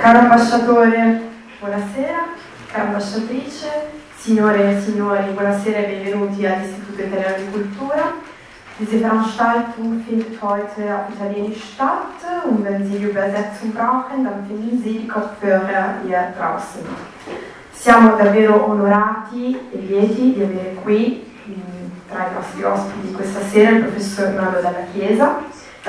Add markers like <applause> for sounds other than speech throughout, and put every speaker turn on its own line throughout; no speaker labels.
Caro ambasciatore, buonasera, cara ambasciatrice, signore e signori, buonasera e benvenuti all'Istituto Italiano di Cultura. Diese Veranstaltung findet heute auf Italienisch statt und wenn Sie Übersetzung brauchen, dann finden Sie die Kopfhörer hier draußen. Siamo davvero onorati e lieti di avere qui tra i nostri ospiti questa sera il professor Nando Dalla Chiesa,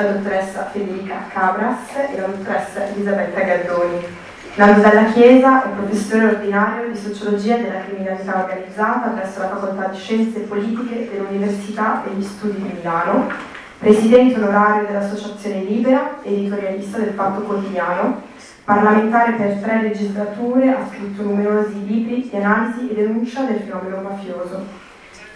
la dottoressa Federica Cabras e la dottoressa Elisabetta Gaddoni. Nando Dalla Chiesa è professore ordinario di sociologia della criminalità organizzata presso la Facoltà di Scienze Politiche dell'Università degli Studi di Milano, presidente onorario dell'Associazione Libera, editorialista del Fatto Quotidiano, parlamentare per tre legislature, ha scritto numerosi libri di analisi e denuncia del fenomeno mafioso.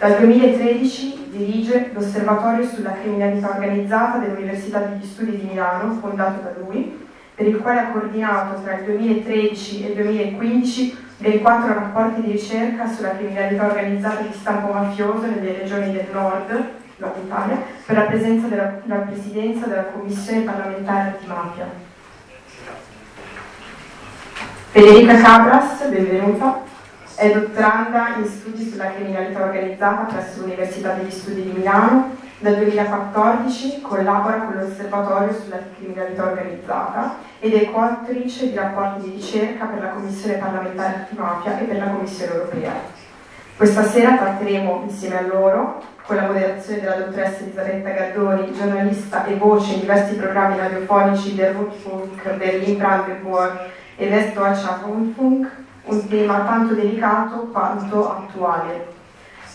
Dal 2013 dirige l'Osservatorio sulla criminalità organizzata dell'Università degli Studi di Milano, fondato da lui, per il quale ha coordinato tra il 2013 e il 2015 ben quattro rapporti di ricerca sulla criminalità organizzata di stampo mafioso nelle regioni del nord, Italia, per la della, la presidenza della Commissione parlamentare antimafia. Federica Cabras, benvenuta. È dottoranda in studi sulla criminalità organizzata presso l'Università degli Studi di Milano. Dal 2014 collabora con l'Osservatorio sulla criminalità organizzata ed è coautrice di rapporti di ricerca per la Commissione parlamentare antimafia e per la Commissione europea. Questa sera tratteremo insieme a loro, con la moderazione della dottoressa Elisabetta Gaddoni, giornalista e voce in diversi programmi radiofonici del Rundfunk Berlin Brandenburg e Westdeutscher Rundfunk, un tema tanto delicato quanto attuale.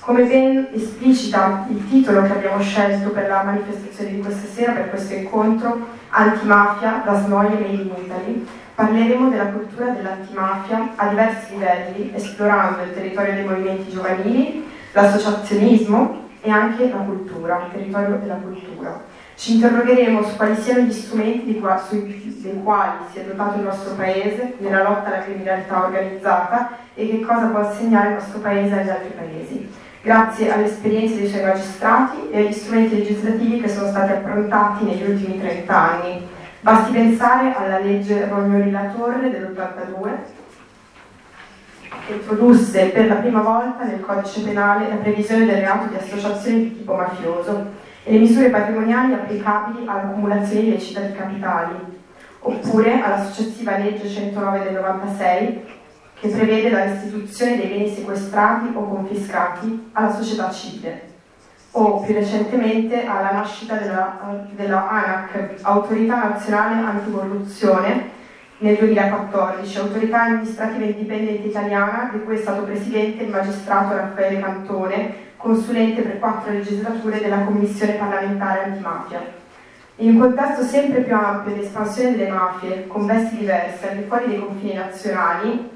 Come ben esplicita il titolo che abbiamo scelto per la manifestazione di questa sera, per questo incontro, Antimafia, das neue Made in Italy, parleremo della cultura dell'antimafia a diversi livelli, esplorando il territorio dei movimenti giovanili, l'associazionismo e anche la cultura, il territorio della cultura. Ci interrogheremo su quali siano gli strumenti dei quali si è dotato il nostro Paese nella lotta alla criminalità organizzata e che cosa può assegnare il nostro Paese agli altri Paesi. Grazie alle esperienze dei suoi magistrati e agli strumenti legislativi che sono stati approntati negli ultimi 30 anni. Basti pensare alla legge Rognoni-La Torre dell'82 che introdusse per la prima volta nel codice penale la previsione del reato di associazione di tipo mafioso e le misure patrimoniali applicabili all'accumulazione illecita di capitali, oppure alla successiva legge 109 del 96 che prevede la restituzione dei beni sequestrati o confiscati alla società civile, o più recentemente alla nascita della, della ANAC, Autorità Nazionale Anticorruzione, nel 2014, autorità amministrativa indipendente italiana di cui è stato presidente il magistrato Raffaele Cantone, consulente per quattro legislature della Commissione parlamentare antimafia. In un contesto sempre più ampio di espansione delle mafie, con vesti diverse al di fuori dei confini nazionali,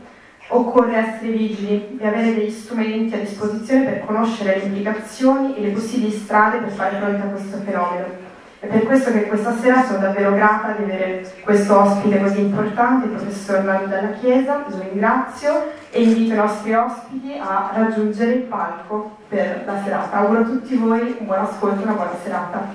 occorre essere vigili e avere degli strumenti a disposizione per conoscere le implicazioni e le possibili strade per fare fronte a questo fenomeno. È per questo che questa sera sono davvero grata di avere questo ospite così importante, il professor Mario Dalla Chiesa, lo ringrazio e invito i nostri ospiti a raggiungere il palco per la serata. Auguro a tutti voi un buon ascolto e una buona serata.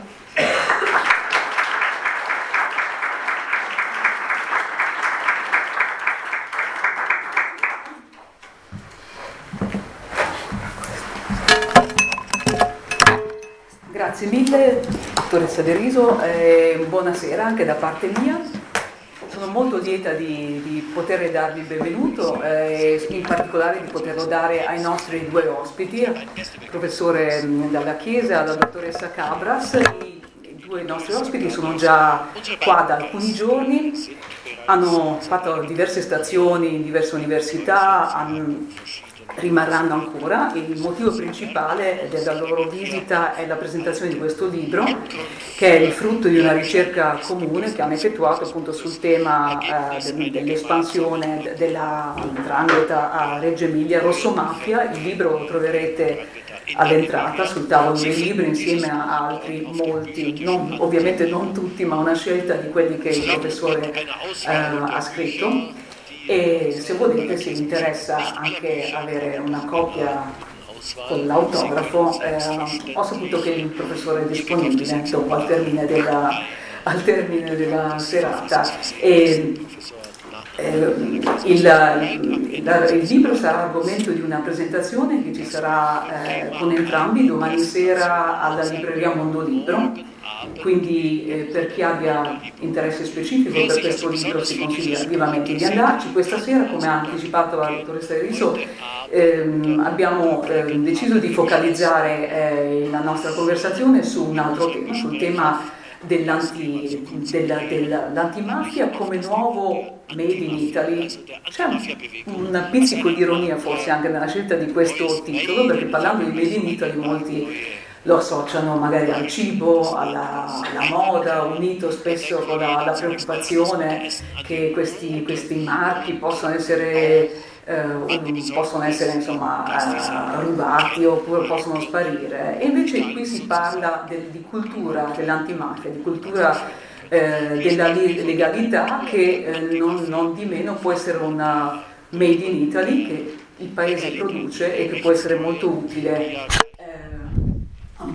Grazie mille, dottoressa De Riso, eh, buonasera anche da parte mia. Sono molto lieta di, di poter darvi il benvenuto eh, in particolare di poterlo dare ai nostri due ospiti, il professore mm, Dalla Chiesa e la dottoressa Cabras. I, I due nostri ospiti sono già qua da alcuni giorni, hanno fatto diverse stazioni in diverse università, hanno rimarranno ancora. Il motivo principale della loro visita è la presentazione di questo libro, che è il frutto di una ricerca comune che hanno effettuato appunto sul tema eh, dell'espansione della drangheta a Reggio Emilia, Rosso Mafia. Il libro lo troverete all'entrata sul tavolo dei libri insieme a altri molti, non, ovviamente non tutti, ma una scelta di quelli che il professore eh, ha scritto e se volete se vi interessa anche avere una copia con l'autografo eh, ho saputo che il professore è disponibile dopo al termine della, al termine della serata. E eh, il, il, il, libro sarà argomento di una presentazione che ci sarà eh, con entrambi domani sera alla libreria Mondolibro quindi eh, per chi abbia interesse specifico per questo libro si consiglia vivamente di andarci. Questa sera, come ha anticipato la dottoressa Riso, ehm, abbiamo ehm, deciso di focalizzare eh, la nostra conversazione su un altro tema, sul tema dell'anti, della, dell'antimafia come nuovo made in Italy. C'è un, pizzico di ironia forse anche nella scelta di questo titolo, perché parlando di made in Italy molti lo associano magari al cibo, alla, alla moda, unito spesso con la, la preoccupazione che questi, questi, marchi possano essere, eh, possono essere insomma, eh, rubati oppure possono sparire. E invece qui si parla del, di cultura dell'antimafia, di cultura eh, della legalità che eh, non, non di meno può essere una made in Italy che il paese produce e che può essere molto utile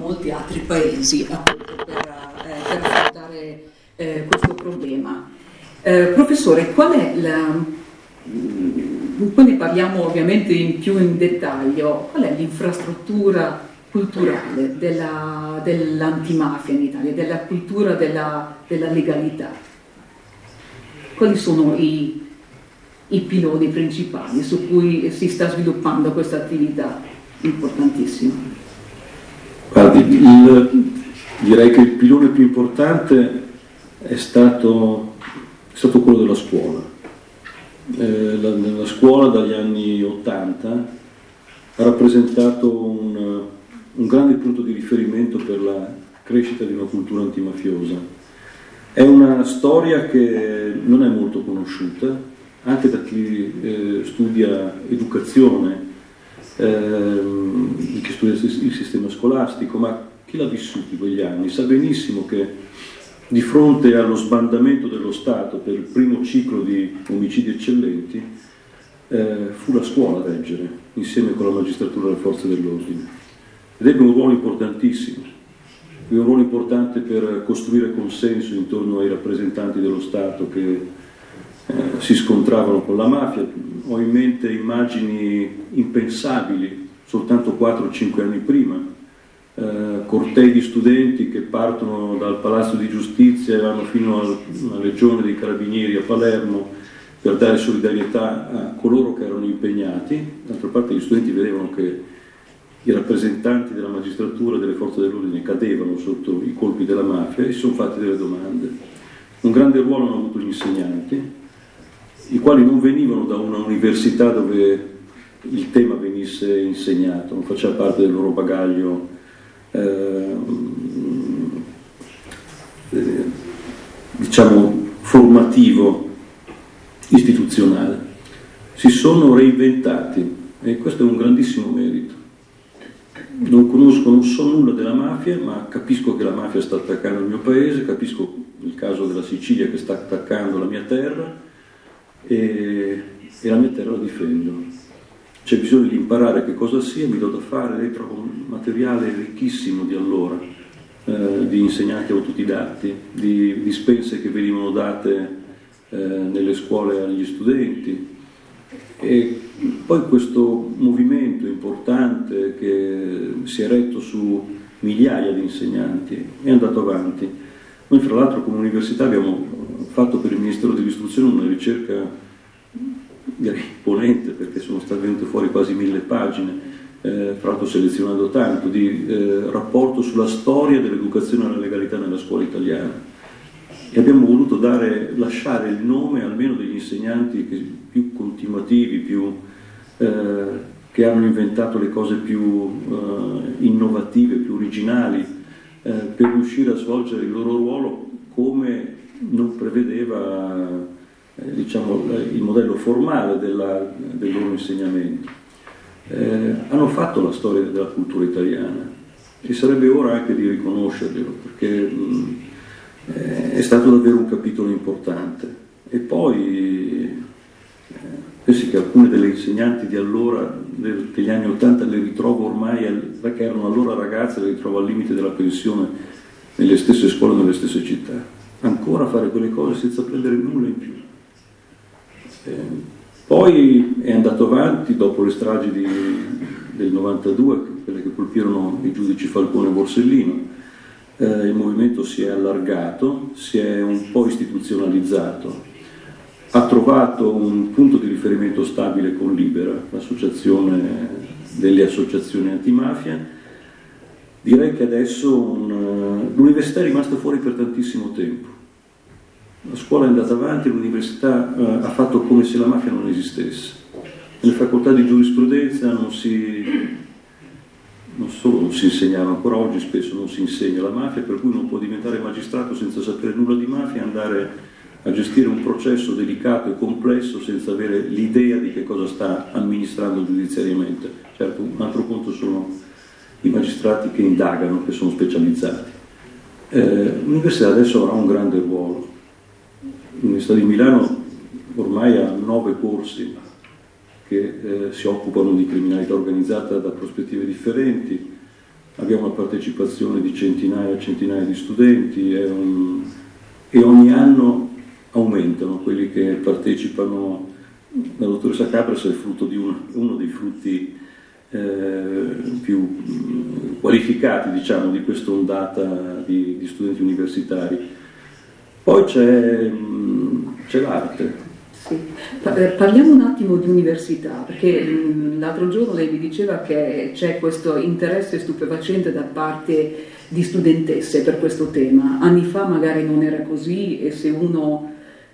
molti altri paesi appunto, per, eh, per affrontare eh, questo problema. Eh, professore, qual è la, mm, poi ne parliamo ovviamente in più in dettaglio, qual è l'infrastruttura culturale della, dell'antimafia in Italia, della cultura della, della legalità? Quali sono i, i piloni principali su cui si sta sviluppando questa attività importantissima?
Guardi, il, direi che il pilone più importante è stato, è stato quello della scuola. Eh, la, la, scuola dagli anni Ottanta ha rappresentato un, un grande punto di riferimento per la crescita di una cultura antimafiosa. È una storia che non è molto conosciuta, anche da chi eh, studia educazione ehm, che studia il sistema scolastico, ma chi l'ha vissuto quegli anni sa benissimo che di fronte allo sbandamento dello Stato per il primo ciclo di omicidi eccellenti, eh, fu la scuola a reggere, insieme con la magistratura e le forze dell'ordine. Ed ebbe un ruolo importantissimo, un ruolo importante per costruire consenso intorno ai rappresentanti dello Stato che si scontravano con la mafia, ho in mente immagini impensabili soltanto 4-5 anni prima, eh, cortei di studenti che partono dal Palazzo di Giustizia e vanno fino alla Legione dei Carabinieri a Palermo per dare solidarietà a coloro che erano impegnati, d'altra parte gli studenti vedevano che i rappresentanti della magistratura e delle forze dell'ordine cadevano sotto i colpi della mafia e si sono fatti delle domande. Un grande ruolo hanno avuto gli insegnanti, i quali non venivano da una università dove il tema venisse insegnato, non faceva parte del loro bagaglio eh, eh, diciamo formativo istituzionale. Si sono reinventati e questo è un grandissimo merito. Non conosco, non so nulla della mafia, ma capisco che la mafia sta attaccando il mio paese, capisco il caso della Sicilia che sta attaccando la mia terra e, e la mia terra la difendo. C'è bisogno di imparare che cosa sia, mi do da fare, lei trova un materiale ricchissimo di allora, eh, di insegnanti autodidatti, di dispense che venivano date eh, nelle scuole agli studenti. E poi questo movimento importante che si è retto su migliaia di insegnanti è andato avanti. Noi fra l'altro come università abbiamo fatto per il Ministero dell'Istruzione una ricerca imponente perché sono state venute fuori quasi mille pagine, eh, fra l'altro selezionando tanto, di eh, rapporto sulla storia dell'educazione alla legalità nella scuola italiana. E abbiamo voluto dare, lasciare il nome almeno degli insegnanti che, più continuativi, più, eh, che hanno inventato le cose più eh, innovative, più originali, eh, per riuscire a svolgere il loro ruolo come non prevedeva eh, diciamo, il modello formale della, del loro insegnamento. Eh, hanno fatto la storia della cultura italiana e sarebbe ora anche di riconoscerglielo perché mh, eh, è stato davvero un capitolo importante. E poi eh, pensi che alcune delle insegnanti di allora, degli anni Ottanta, le ritrovo ormai, che erano allora ragazze, le ritrovo al limite della pensione nelle stesse scuole, nelle stesse città ancora fare quelle cose senza prendere nulla in più. Eh, poi è andato avanti dopo le stragi di, del 92, quelle che colpirono i giudici Falcone e Borsellino. Eh, il movimento si è allargato, si è un po' istituzionalizzato, ha trovato un punto di riferimento stabile con Libera, l'associazione delle associazioni antimafia. Direi che adesso un, l'università è rimasta fuori per tantissimo tempo la scuola è andata avanti, l'università eh, ha fatto come se la mafia non esistesse. Nelle facoltà di giurisprudenza non si, non solo non si insegnava, ancora oggi spesso non si insegna la mafia, per cui non può diventare magistrato senza sapere nulla di mafia e andare a gestire un processo delicato e complesso senza avere l'idea di che cosa sta amministrando giudiziariamente. Certo, un altro conto sono i magistrati che indagano, che sono specializzati. Eh, l'università adesso avrà un grande ruolo l'Università di Milano ormai ha nove corsi che eh, si occupano di criminalità organizzata da prospettive differenti, abbiamo una partecipazione di centinaia e centinaia di studenti un, e ogni anno aumentano quelli che partecipano. La dottoressa Capres è frutto di uno, uno dei frutti eh, più qualificati diciamo, di questa ondata di, di studenti universitari poi c'è, mm, c'è l'arte.
Sì. Eh, parliamo un attimo di università, perché mm, l'altro giorno lei mi diceva che c'è questo interesse stupefacente da parte di studentesse per questo tema. Anni fa magari non era così e se uno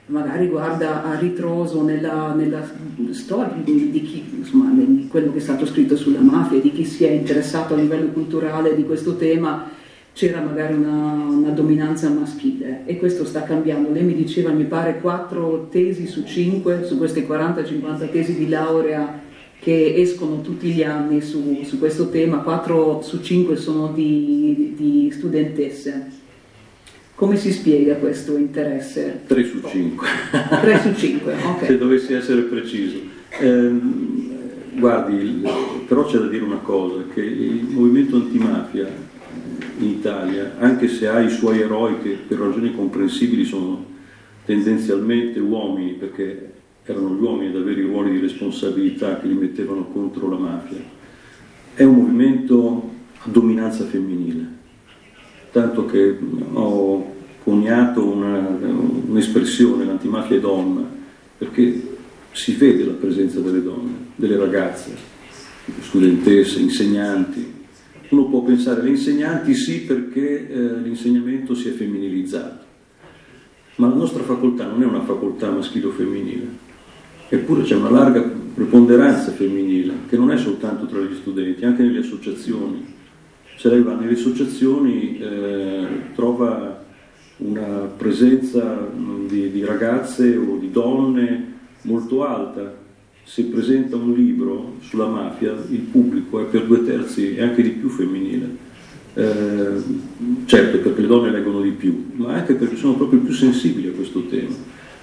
magari guarda a ritroso nella, nella storia di, di, chi, insomma, di quello che è stato scritto sulla mafia, di chi si è interessato a livello culturale di questo tema, c'era magari una, una, dominanza maschile e questo sta cambiando. Lei mi diceva, mi pare, quattro tesi su cinque, su queste 40-50 tesi di laurea che escono tutti gli anni su, su questo tema, 4 su 5 sono di, di, studentesse. Come si spiega questo interesse?
3 su 5.
3 su 5, <laughs> ok.
Se dovessi essere preciso. Eh, guardi, però c'è da dire una cosa, che il movimento antimafia in Italia, anche se ha i suoi eroi che per ragioni comprensibili sono tendenzialmente uomini, perché erano gli uomini ad avere i ruoli di responsabilità che li mettevano contro la mafia, è un movimento a dominanza femminile, tanto che ho coniato una, un'espressione, l'antimafia è donna, perché si vede la presenza delle donne, delle ragazze, studentesse, insegnanti, uno può pensare alle insegnanti sì perché eh, l'insegnamento si è femminilizzato, ma la nostra facoltà non è una facoltà maschile o femminile, eppure c'è una larga preponderanza femminile che non è soltanto tra gli studenti, anche nelle associazioni. Se lei va nelle associazioni eh, trova una presenza di, di ragazze o di donne molto alta, se presenta un libro sulla mafia, il pubblico è per due terzi e anche di più femminile. Eh, certo perché le donne leggono di più, ma anche perché sono proprio più sensibili a questo tema.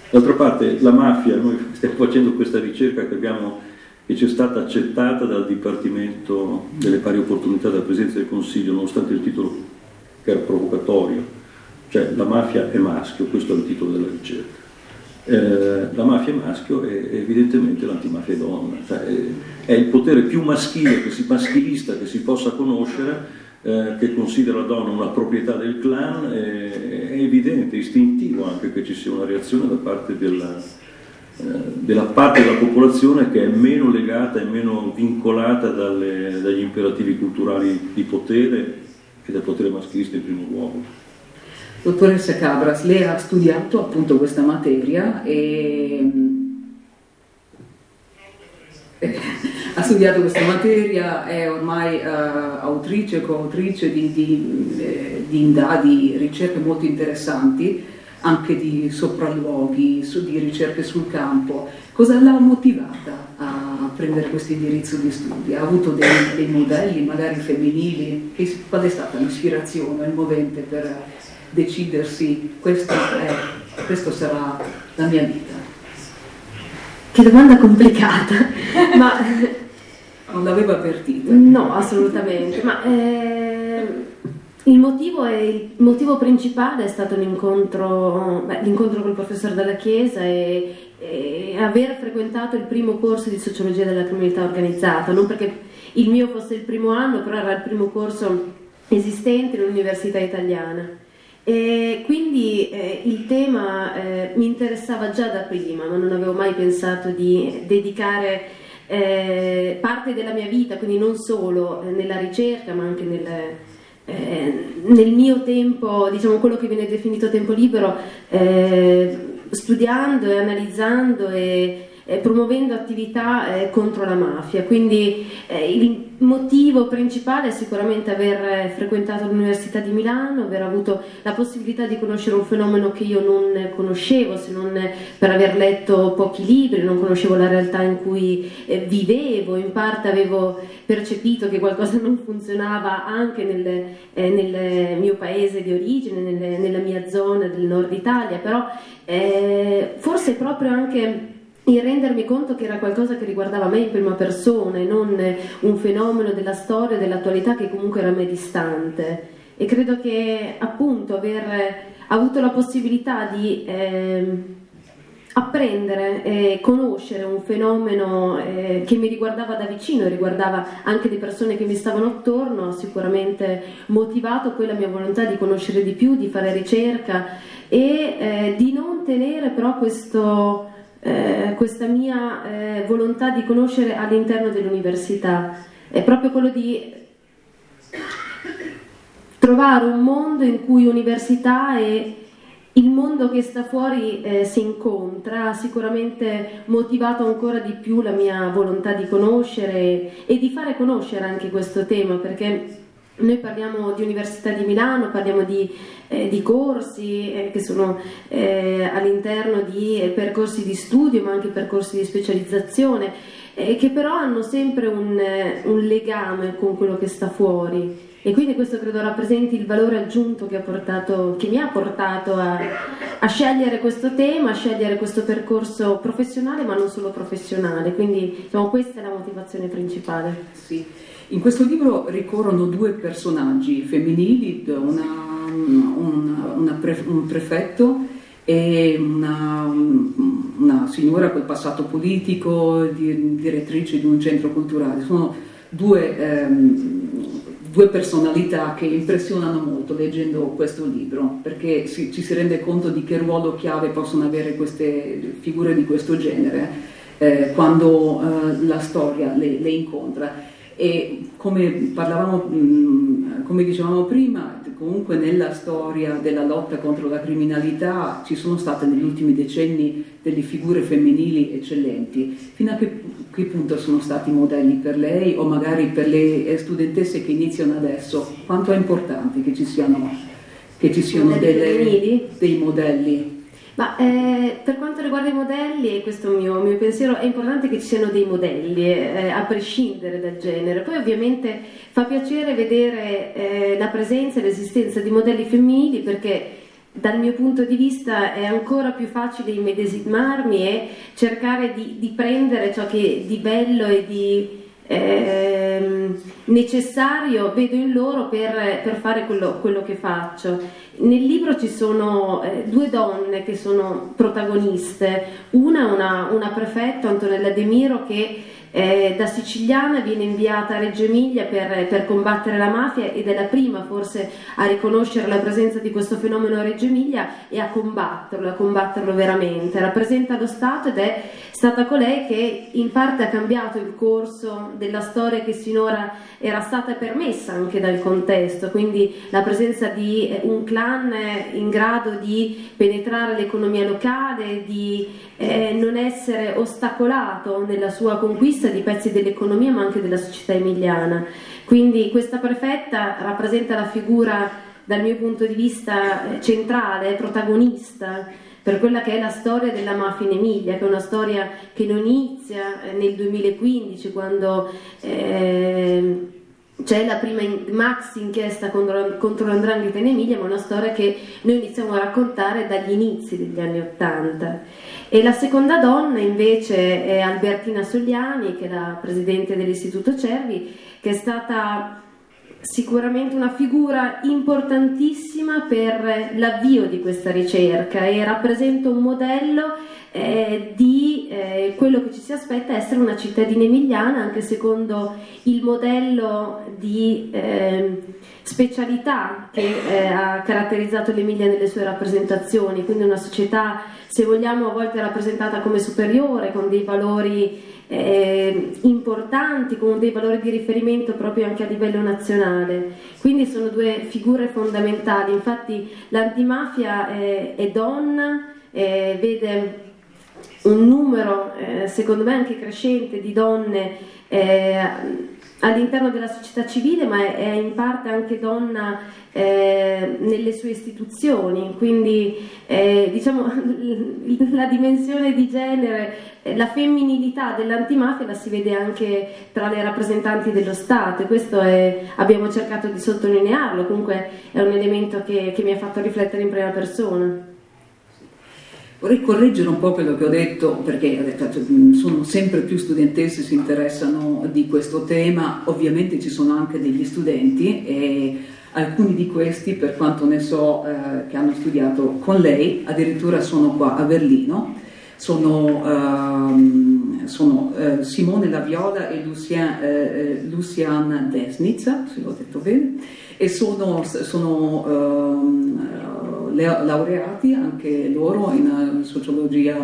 D'altra parte la mafia, noi stiamo facendo questa ricerca che, abbiamo, che ci è stata accettata dal Dipartimento delle pari opportunità della Presidenza del Consiglio, nonostante il titolo che era provocatorio, cioè la mafia è maschio, questo è il titolo della ricerca. Eh, la mafia è maschio e evidentemente l'antimafia è donna, cioè, è, il potere più maschile, che si, maschilista che si possa conoscere, eh, che considera la donna una proprietà del clan, è, è, evidente, istintivo anche che ci sia una reazione da parte della, eh, della parte della popolazione che è meno legata e meno vincolata dalle, dagli imperativi culturali di potere e del potere maschilista in primo luogo.
Dottoressa Cabras, lei ha studiato appunto questa materia e eh, <laughs> ha studiato questa materia, è ormai uh, autrice, coautrice di, di, eh, di, di, ricerche molto interessanti, anche di sopralluoghi, su, di ricerche sul campo. Cosa l'ha motivata a prendere questo indirizzo di studi? Ha avuto dei, dei modelli, magari femminili? Che, qual è stata l'ispirazione, il movente per decidersi questo, è, questo sarà la mia vita.
Che domanda complicata, <laughs> ma...
Non l'avevo avvertita.
No, assolutamente, ma eh, il, motivo è, il, motivo principale è stato l'incontro, beh, l'incontro col professore della Chiesa e eh, aver frequentato il primo corso di sociologia della criminalità organizzata, non perché il mio fosse il primo anno, però era il primo corso esistente nell'università italiana. E quindi eh, il tema eh, mi interessava già da prima, ma non avevo mai pensato di dedicare eh, parte della mia vita, quindi non solo eh, nella ricerca, ma anche nel, eh, nel mio tempo, diciamo quello che viene definito tempo libero, eh, studiando e analizzando e eh, promuovendo attività eh, contro la mafia. Quindi eh, il motivo principale è sicuramente aver eh, frequentato l'Università di Milano, aver avuto la possibilità di conoscere un fenomeno che io non conoscevo, se non per aver letto pochi libri, non conoscevo la realtà in cui eh, vivevo, in parte avevo percepito che qualcosa non funzionava anche nel, eh, nel mio paese di origine, nel, nella mia zona del nord Italia, però forse proprio anche il rendermi conto che era qualcosa che riguardava me in prima persona e non un fenomeno della storia, dell'attualità che comunque era a me distante. E credo che appunto aver avuto la possibilità di eh, apprendere e conoscere un fenomeno eh, che mi riguardava da vicino, riguardava anche le persone che mi stavano attorno, ha sicuramente motivato poi la mia volontà di conoscere di più, di fare ricerca e eh, di non tenere però questo eh, questa mia eh, volontà di conoscere all'interno dell'università, è proprio quello di trovare un mondo in cui università e il mondo che sta fuori eh, si incontra, ha sicuramente motivato ancora di più la mia volontà di conoscere e di fare conoscere anche questo tema, perché noi parliamo di Università di Milano, parliamo di, eh, di corsi eh, che sono eh, all'interno di eh, percorsi di studio, ma anche percorsi di specializzazione, eh, che però hanno sempre un, eh, un, legame con quello che sta fuori. E quindi questo credo rappresenti il valore aggiunto che, portato, che mi ha portato a, a, scegliere questo tema, a scegliere questo percorso professionale, ma non solo professionale. Quindi diciamo, questa è la motivazione principale.
Sì. In questo libro ricorrono due personaggi femminili, una, una, una pre, un prefetto e una, una, signora col passato politico, di, direttrice di un centro culturale. Sono due, ehm, due, personalità che impressionano molto leggendo questo libro, perché si, ci si rende conto di che ruolo chiave possono avere queste figure di questo genere eh, quando eh, la storia le, le incontra e come parlavamo, mm, come dicevamo prima, comunque nella storia della lotta contro la criminalità ci sono state negli ultimi decenni delle figure femminili eccellenti. Fino a che, che punto sono stati modelli per lei o magari per le studentesse che iniziano adesso? Quanto è importante che ci siano, che ci siano delle, dei modelli?
Ma eh, per quanto riguarda i modelli, e questo è un mio, mio, pensiero, è importante che ci siano dei modelli, eh, a prescindere dal genere. Poi ovviamente fa piacere vedere eh, la presenza e l'esistenza di modelli femminili perché dal mio punto di vista è ancora più facile immedesimarmi e cercare di, di prendere ciò che di bello e di eh, necessario vedo in loro per, per fare quello, quello, che faccio. Nel libro ci sono eh, due donne che sono protagoniste, una una, una prefetta, Antonella De Miro, che eh, da siciliana viene inviata a Reggio Emilia per, per, combattere la mafia ed è la prima forse a riconoscere la presenza di questo fenomeno a Reggio Emilia e a combatterlo, a combatterlo veramente. Rappresenta lo Stato ed è stata colei che in parte ha cambiato il corso della storia che sinora era stata permessa anche dal contesto, quindi la presenza di eh, un clan in grado di penetrare l'economia locale, di eh, non essere ostacolato nella sua conquista di pezzi dell'economia ma anche della società emiliana. Quindi questa prefetta rappresenta la figura dal mio punto di vista eh, centrale, protagonista per quella che è la storia della mafia in Emilia, che è una storia che non inizia eh, nel 2015 quando eh, c'è la prima in, max inchiesta contro, contro l'andrangheta in Emilia, ma una storia che noi iniziamo a raccontare dagli inizi degli anni Ottanta. E la seconda donna invece è Albertina Sogliani, che è la presidente dell'Istituto Cervi, che è stata sicuramente una figura importantissima per l'avvio di questa ricerca e rappresenta un modello eh, di eh, quello che ci si aspetta essere una cittadina emiliana, anche secondo il modello di eh, specialità che eh, ha caratterizzato l'Emilia nelle sue rappresentazioni, quindi una società, se vogliamo, a volte rappresentata come superiore, con dei valori eh, importanti, con dei valori di riferimento proprio anche a livello nazionale. Quindi sono due figure fondamentali, infatti l'antimafia è, è donna, eh, vede un numero eh, secondo me anche crescente di donne eh, all'interno della società civile, ma è, in parte anche donna eh, nelle sue istituzioni, quindi eh, diciamo <laughs> la dimensione di genere, eh, la femminilità dell'antimafia la si vede anche tra le rappresentanti dello Stato. E questo è, abbiamo cercato di sottolinearlo, comunque è un elemento che, che mi ha fatto riflettere in prima persona.
Vorrei correggere un po' quello che ho detto, perché sono sempre più studentesse che si interessano di questo tema, ovviamente ci sono anche degli studenti e alcuni di questi, per quanto ne so, eh, che hanno studiato con lei, addirittura sono qua a Berlino, sono, ehm, sono eh, Simone Laviola e Lucien, eh, eh Lucian Desnitz, se l'ho detto bene, e sono, sono ehm, laureati anche loro in sociologia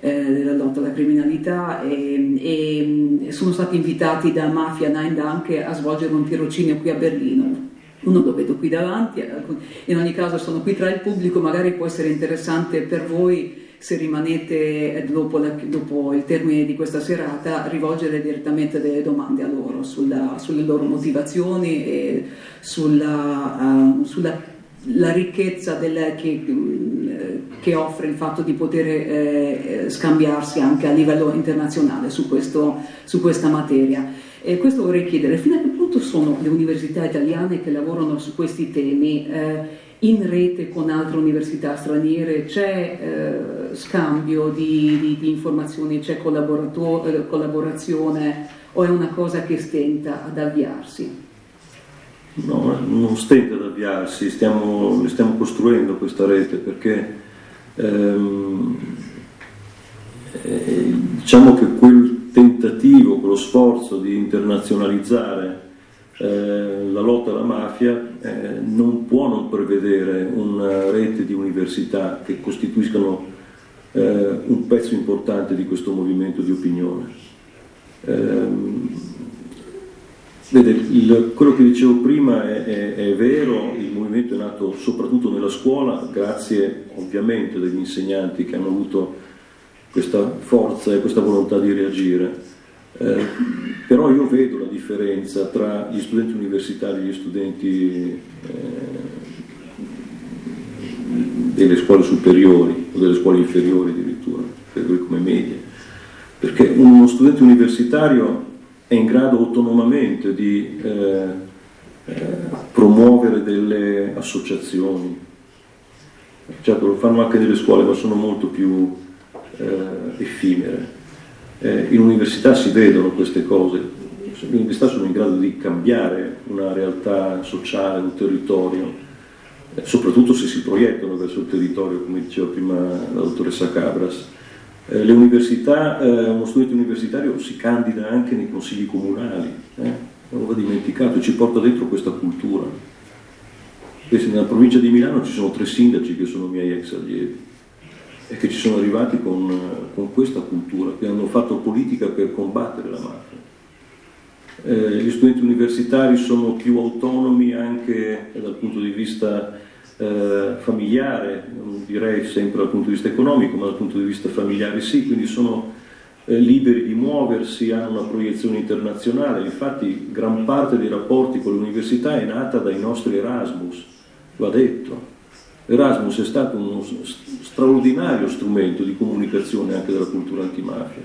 eh, della lotta alla criminalità e, e, sono stati invitati da Mafia Nine anche a svolgere un tirocinio qui a Berlino. Uno lo vedo qui davanti, in ogni caso sono qui tra il pubblico, magari può essere interessante per voi se rimanete dopo, la, dopo, il termine di questa serata, rivolgere direttamente delle domande a loro sulla, sulle loro motivazioni e sulla, uh, sulla la ricchezza del, che, che, offre il fatto di poter eh, scambiarsi anche a livello internazionale su, questo, su questa materia. E questo vorrei chiedere, fino a che punto sono le università italiane che lavorano su questi temi eh, in rete con altre università straniere? C'è eh, scambio di, di, di, informazioni, c'è eh, collaborazione o è una cosa che stenta ad avviarsi?
No, non stenta ad avviarsi, stiamo, stiamo costruendo questa rete perché ehm, eh, diciamo che quel tentativo, quello sforzo di internazionalizzare eh, la lotta alla mafia eh, non può non prevedere una rete di università che costituiscano eh, un pezzo importante di questo movimento di opinione. Vede, il, quello che dicevo prima è, è, è, vero, il movimento è nato soprattutto nella scuola, grazie ovviamente degli insegnanti che hanno avuto questa forza e questa volontà di reagire. Eh, però io vedo la differenza tra gli studenti universitari e gli studenti eh, delle scuole superiori o delle scuole inferiori addirittura, come medie. Perché uno studente universitario è in grado autonomamente di eh, eh, promuovere delle associazioni. Certo, lo fanno anche nelle scuole, ma sono molto più eh, effimere. Eh, in università si vedono queste cose, le università sono in grado di cambiare una realtà sociale, un territorio, eh, soprattutto se si proiettano verso il territorio, come diceva prima la dottoressa Cabras eh, le università, eh, uno studente universitario si candida anche nei consigli comunali, eh? non va dimenticato, ci porta dentro questa cultura. Questi, nella provincia di Milano ci sono tre sindaci che sono miei ex allievi e che ci sono arrivati con, con questa cultura, che hanno fatto politica per combattere la mafia. Eh, gli studenti universitari sono più autonomi anche dal punto di vista eh, familiare, non direi sempre dal punto di vista economico, ma dal punto di vista familiare sì, quindi sono eh, liberi di muoversi, hanno una proiezione internazionale, infatti gran parte dei rapporti con l'università è nata dai nostri Erasmus, va detto. Erasmus è stato uno straordinario strumento di comunicazione anche della cultura antimafia,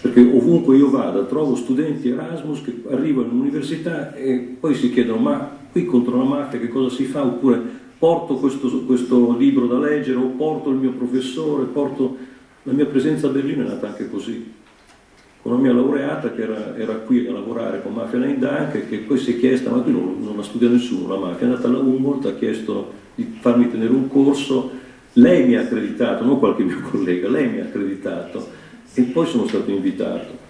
perché ovunque io vada trovo studenti Erasmus che arrivano all'università e poi si chiedono ma qui contro la mafia che cosa si fa oppure porto questo, questo, libro da leggere o porto il mio professore, porto... la mia presenza a Berlino è nata anche così, con una mia laureata che era, era qui a lavorare con Mafia Neindunk che poi si è chiesta, ma qui non, non la studia nessuno la mafia, è andata alla Humboldt, ha chiesto di farmi tenere un corso, lei mi ha accreditato, non qualche mio collega, lei mi ha accreditato e poi sono stato invitato.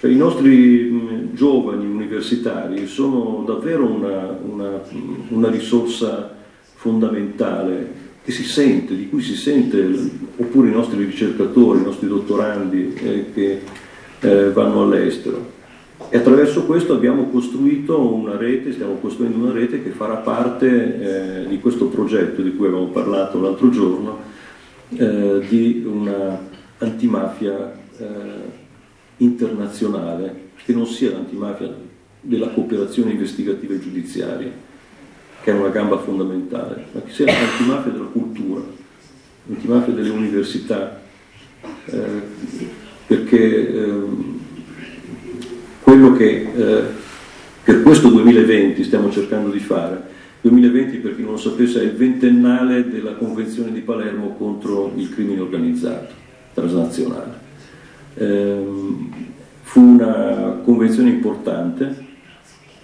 Cioè, I nostri giovani universitari sono davvero una, una, una risorsa fondamentale che si sente, di cui si sente, oppure i nostri ricercatori, i nostri dottorandi eh, che eh, vanno all'estero. E attraverso questo abbiamo costruito una rete, stiamo costruendo una rete che farà parte eh, di questo progetto di cui avevamo parlato l'altro giorno, eh, di una antimafia eh, internazionale, che non sia l'antimafia della cooperazione investigativa e giudiziaria, che è una gamba fondamentale, ma che sia l'antimafia della cultura, l'antimafia delle università, eh, perché ehm, quello che eh, per questo 2020 stiamo cercando di fare, 2020 per chi non lo sapesse è il ventennale della Convenzione di Palermo contro il crimine organizzato transnazionale. Eh, fu una convenzione importante,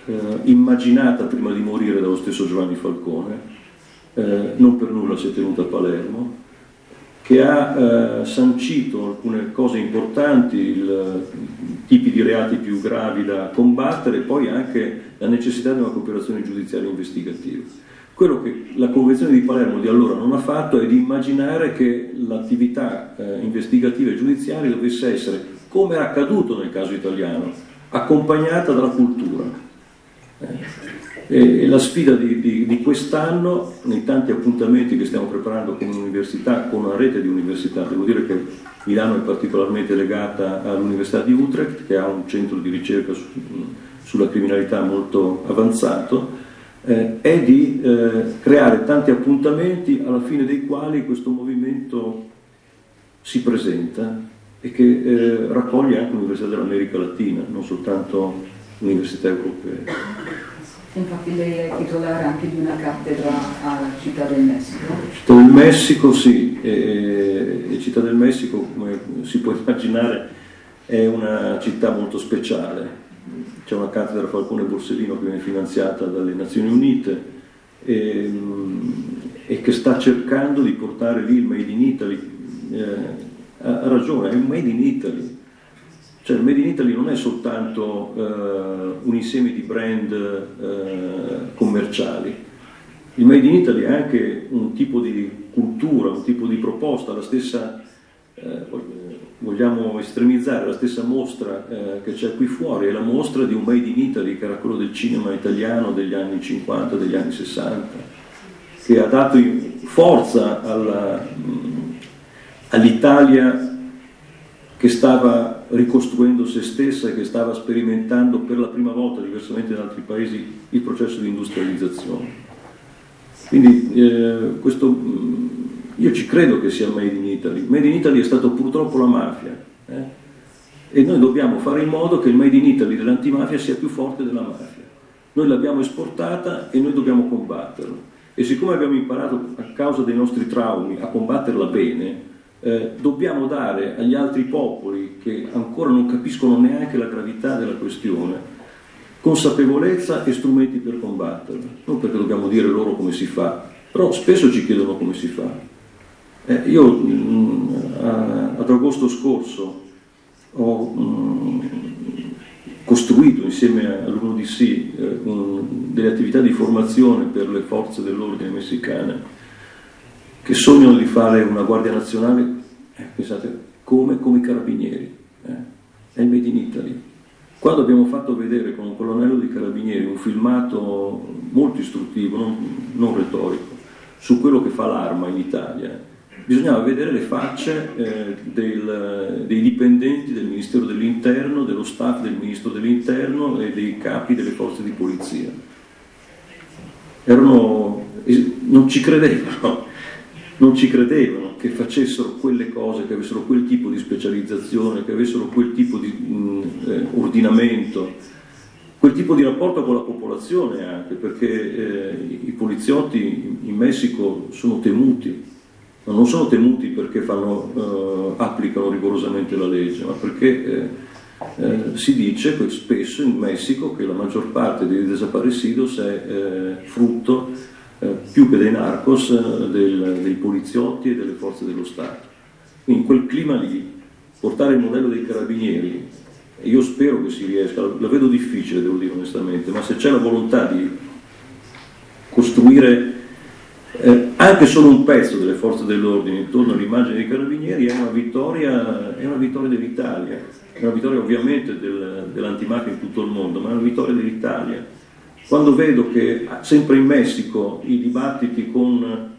eh, immaginata prima di morire dallo stesso Giovanni Falcone, eh, non per nulla si è tenuta a Palermo, che ha eh, sancito alcune cose importanti, i tipi di reati più gravi da combattere e poi anche la necessità di una cooperazione giudiziaria investigativa. Quello che la Convenzione di Palermo di allora non ha fatto è di immaginare che l'attività eh, investigativa e giudiziaria dovesse essere, come è accaduto nel caso italiano, accompagnata dalla cultura. Eh e la sfida di, di, di, quest'anno, nei tanti appuntamenti che stiamo preparando con un'università, con una rete di università, devo dire che Milano è particolarmente legata all'Università di Utrecht, che ha un centro di ricerca su, sulla criminalità molto avanzato, eh, è di eh, creare tanti appuntamenti alla fine dei quali questo movimento si presenta e che eh, raccoglie anche l'Università dell'America Latina, non soltanto università europee.
Infatti lei è titolare anche di una cattedra alla Città del Messico.
Città del Messico sì, e, e Città del Messico come si può <laughs> immaginare è una città molto speciale. C'è una cattedra Falcone Borsellino che viene finanziata dalle Nazioni Unite e, e che sta cercando di portare lì il Made in Italy. Eh, ha ragione, è un Made in Italy cioè il Made in Italy non è soltanto uh, un insieme di brand uh, commerciali, il Made in Italy è anche un tipo di cultura, un tipo di proposta, la stessa, uh, vogliamo estremizzare, la stessa mostra che c'è qui fuori, è la mostra di un Made in Italy che era quello del cinema italiano degli anni 50, degli anni 60, che ha dato forza alla, all'Italia che stava ricostruendo se stessa e che stava sperimentando per la prima volta, diversamente da altri paesi, il processo di industrializzazione. Quindi eh, questo, mm, io ci credo che sia Made in Italy. Made in Italy è stato purtroppo la mafia eh? e noi dobbiamo fare in modo che il Made in Italy dell'antimafia sia più forte della mafia. Noi l'abbiamo esportata e noi dobbiamo combatterla. E siccome abbiamo imparato a causa dei nostri traumi a combatterla bene, eh, dobbiamo dare agli altri popoli che ancora non capiscono neanche la gravità della questione consapevolezza e strumenti per combatterla, non perché dobbiamo dire loro come si fa, però spesso ci chiedono come si fa. Eh, io mh, mm, ad agosto scorso ho mh, mm, costruito insieme all'UNODC eh, delle attività di formazione per le forze dell'ordine messicane che sognano di fare una Guardia Nazionale, eh, pensate, come, come i carabinieri, eh? è il Made in Italy. Quando abbiamo fatto vedere con un colonnello di carabinieri un filmato molto istruttivo, non, non retorico, su quello che fa l'arma in Italia, bisognava vedere le facce eh, del, dei dipendenti del Ministero dell'Interno, dello staff del Ministro dell'Interno e dei capi delle forze di polizia. Erano, non ci credevano, non ci credevano che facessero quelle cose, che avessero quel tipo di specializzazione, che avessero quel tipo di mh, eh, ordinamento, quel tipo di rapporto con la popolazione anche, perché eh, i poliziotti in Messico sono temuti, ma non sono temuti perché fanno, eh, applicano rigorosamente la legge, ma perché eh, eh, si dice spesso in Messico che la maggior parte dei desaparecidos è eh, frutto eh, più che dei narcos, eh, del, dei poliziotti e delle forze dello Stato. Quindi in quel clima lì, portare il modello dei carabinieri, io spero che si riesca, la vedo difficile devo dire onestamente, ma se c'è la volontà di costruire eh, anche solo un pezzo delle forze dell'ordine intorno all'immagine dei carabinieri è una vittoria, è una vittoria dell'Italia, è una vittoria ovviamente del, dell'antimafia in tutto il mondo, ma è una vittoria dell'Italia. Quando vedo che sempre in Messico i dibattiti con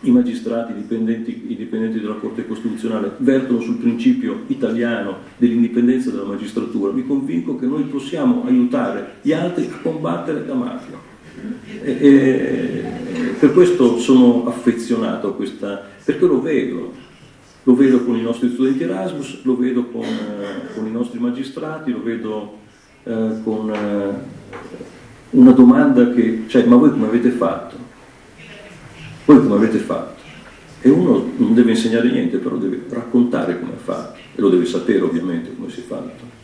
i magistrati, i dipendenti, i dipendenti della Corte Costituzionale vertono sul principio italiano dell'indipendenza della magistratura, mi convinco che noi possiamo aiutare gli altri a combattere la mafia. E, e, per questo sono affezionato a questa, perché lo vedo, lo vedo con i nostri studenti Erasmus, lo vedo con, eh, con i nostri magistrati, lo vedo eh, con eh, una domanda che, cioè, ma voi come avete fatto? Voi come avete fatto? E uno non deve insegnare niente, però deve raccontare come ha fatto, e lo deve sapere ovviamente come si è fatto.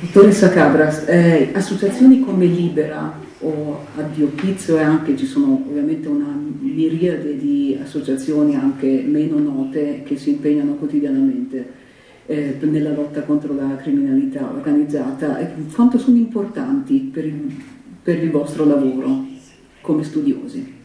Dottoressa Cabras, eh, associazioni come Libera o Addio Pizzo e anche ci sono ovviamente una miriade di associazioni anche meno note che si impegnano quotidianamente eh, nella lotta contro la criminalità organizzata. Quanto sono importanti per il, per il vostro lavoro come studiosi?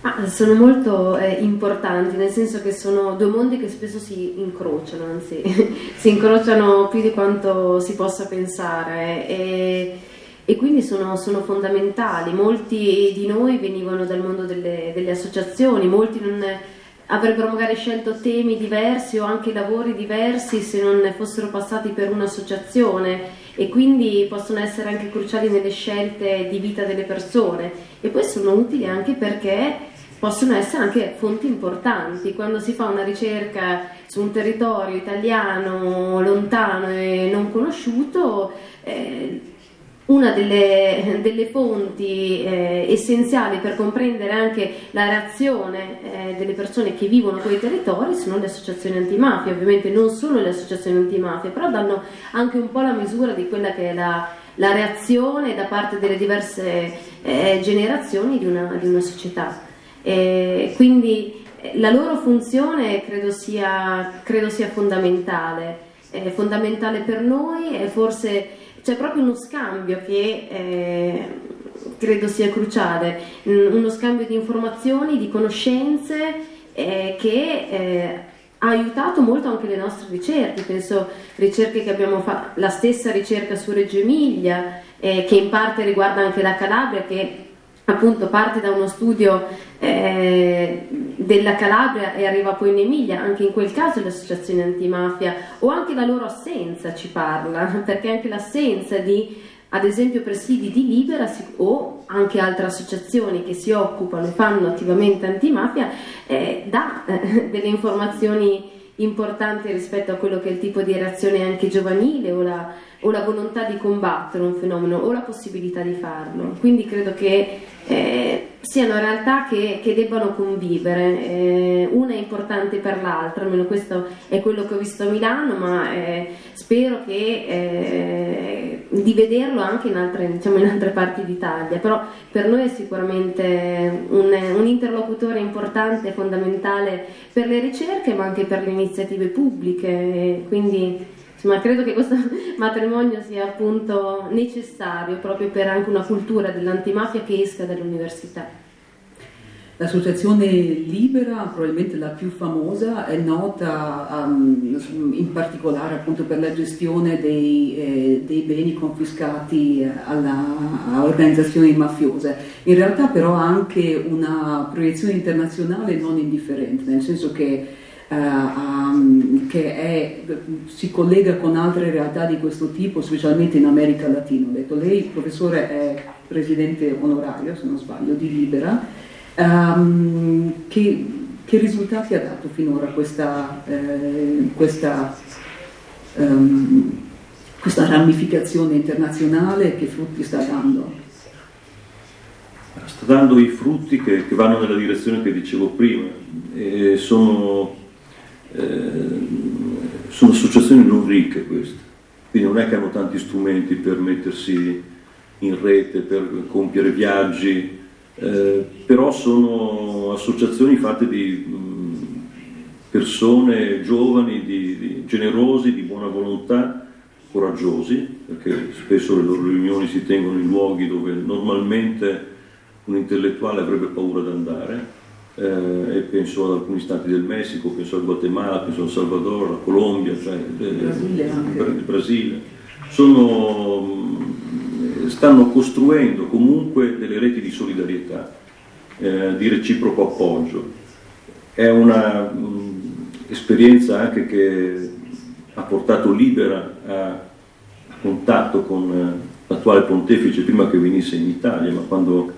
Ah, sono molto eh, importanti, nel senso che sono due mondi che spesso si incrociano, anzi <laughs> si incrociano più di quanto si possa pensare e, e quindi sono, sono, fondamentali. Molti di noi venivano dal mondo delle, delle associazioni, molti non avrebbero magari scelto temi diversi o anche lavori diversi se non fossero passati per un'associazione e quindi possono essere anche cruciali nelle scelte di vita delle persone e poi sono utili anche perché possono essere anche fonti importanti. Quando si fa una ricerca su un territorio italiano lontano e non conosciuto, eh, una delle, delle fonti eh, essenziali per comprendere anche la reazione eh, delle persone che vivono quei territori sono le associazioni antimafia, ovviamente non solo le associazioni antimafia, però danno anche un po' la misura di quella che è la, la reazione da parte delle diverse eh, generazioni di una, di una società. Quindi eh, la loro funzione credo sia, credo sia fondamentale, è fondamentale per noi e forse c'è proprio uno scambio che eh, credo sia cruciale, uno scambio di informazioni, di conoscenze eh, che eh, ha aiutato molto anche le nostre ricerche, penso ricerche che abbiamo fatto, la stessa ricerca su Reggio Emilia, eh, che in parte riguarda anche la Calabria, che appunto parte da uno studio eh, della Calabria e arriva poi in Emilia, anche in quel caso le associazioni antimafia o anche la loro assenza ci parla, <laughs> perché anche l'assenza di ad esempio presidi di Libera o anche altre associazioni che si occupano e fanno attivamente antimafia eh, dà eh, delle informazioni importanti rispetto a quello che è il tipo di reazione anche giovanile o la, o la volontà di combattere un fenomeno o la possibilità di farlo. Quindi credo che eh, siano realtà che, che debbano convivere, eh, una è importante per l'altra, almeno questo è quello che ho visto a Milano, ma eh, spero che, eh, di vederlo anche in altre, diciamo, in altre, parti d'Italia, però per noi è sicuramente un, un interlocutore importante e fondamentale per le ricerche, ma anche per le iniziative pubbliche, quindi Insomma, credo che questo <laughs> matrimonio sia appunto necessario proprio per anche una cultura dell'antimafia che esca dall'università.
L'associazione Libera, probabilmente la più famosa, è nota um, in particolare appunto per la gestione dei, eh, dei beni confiscati alla, a organizzazioni mafiose. In realtà però ha anche una proiezione internazionale non indifferente, nel senso che Uh, che è, si collega con altre realtà di questo tipo, specialmente in America Latina. Ho detto, lei, professore, è presidente onorario, se non sbaglio, di Libera. Um, che, che, risultati ha dato finora questa, eh, questa, um, questa ramificazione internazionale? Che frutti sta dando?
Sta dando i frutti che, che vanno nella direzione che dicevo prima. E sono sono associazioni non ricche queste, quindi non è che hanno tanti strumenti per mettersi in rete per compiere viaggi, eh, però sono associazioni fatte di mh, persone giovani, di, di, generosi, di buona volontà, coraggiosi, perché spesso le loro riunioni si tengono in luoghi dove normalmente un intellettuale avrebbe paura di andare. Eh, e penso ad alcuni stati del Messico, penso al Guatemala, penso al Salvador, alla Colombia, cioè,
eh, Brasile
il Brasile. Sono, stanno costruendo comunque delle reti di solidarietà, eh, di reciproco appoggio. È un'esperienza anche che ha portato Libera a contatto con eh, l'attuale pontefice prima che venisse in Italia, ma quando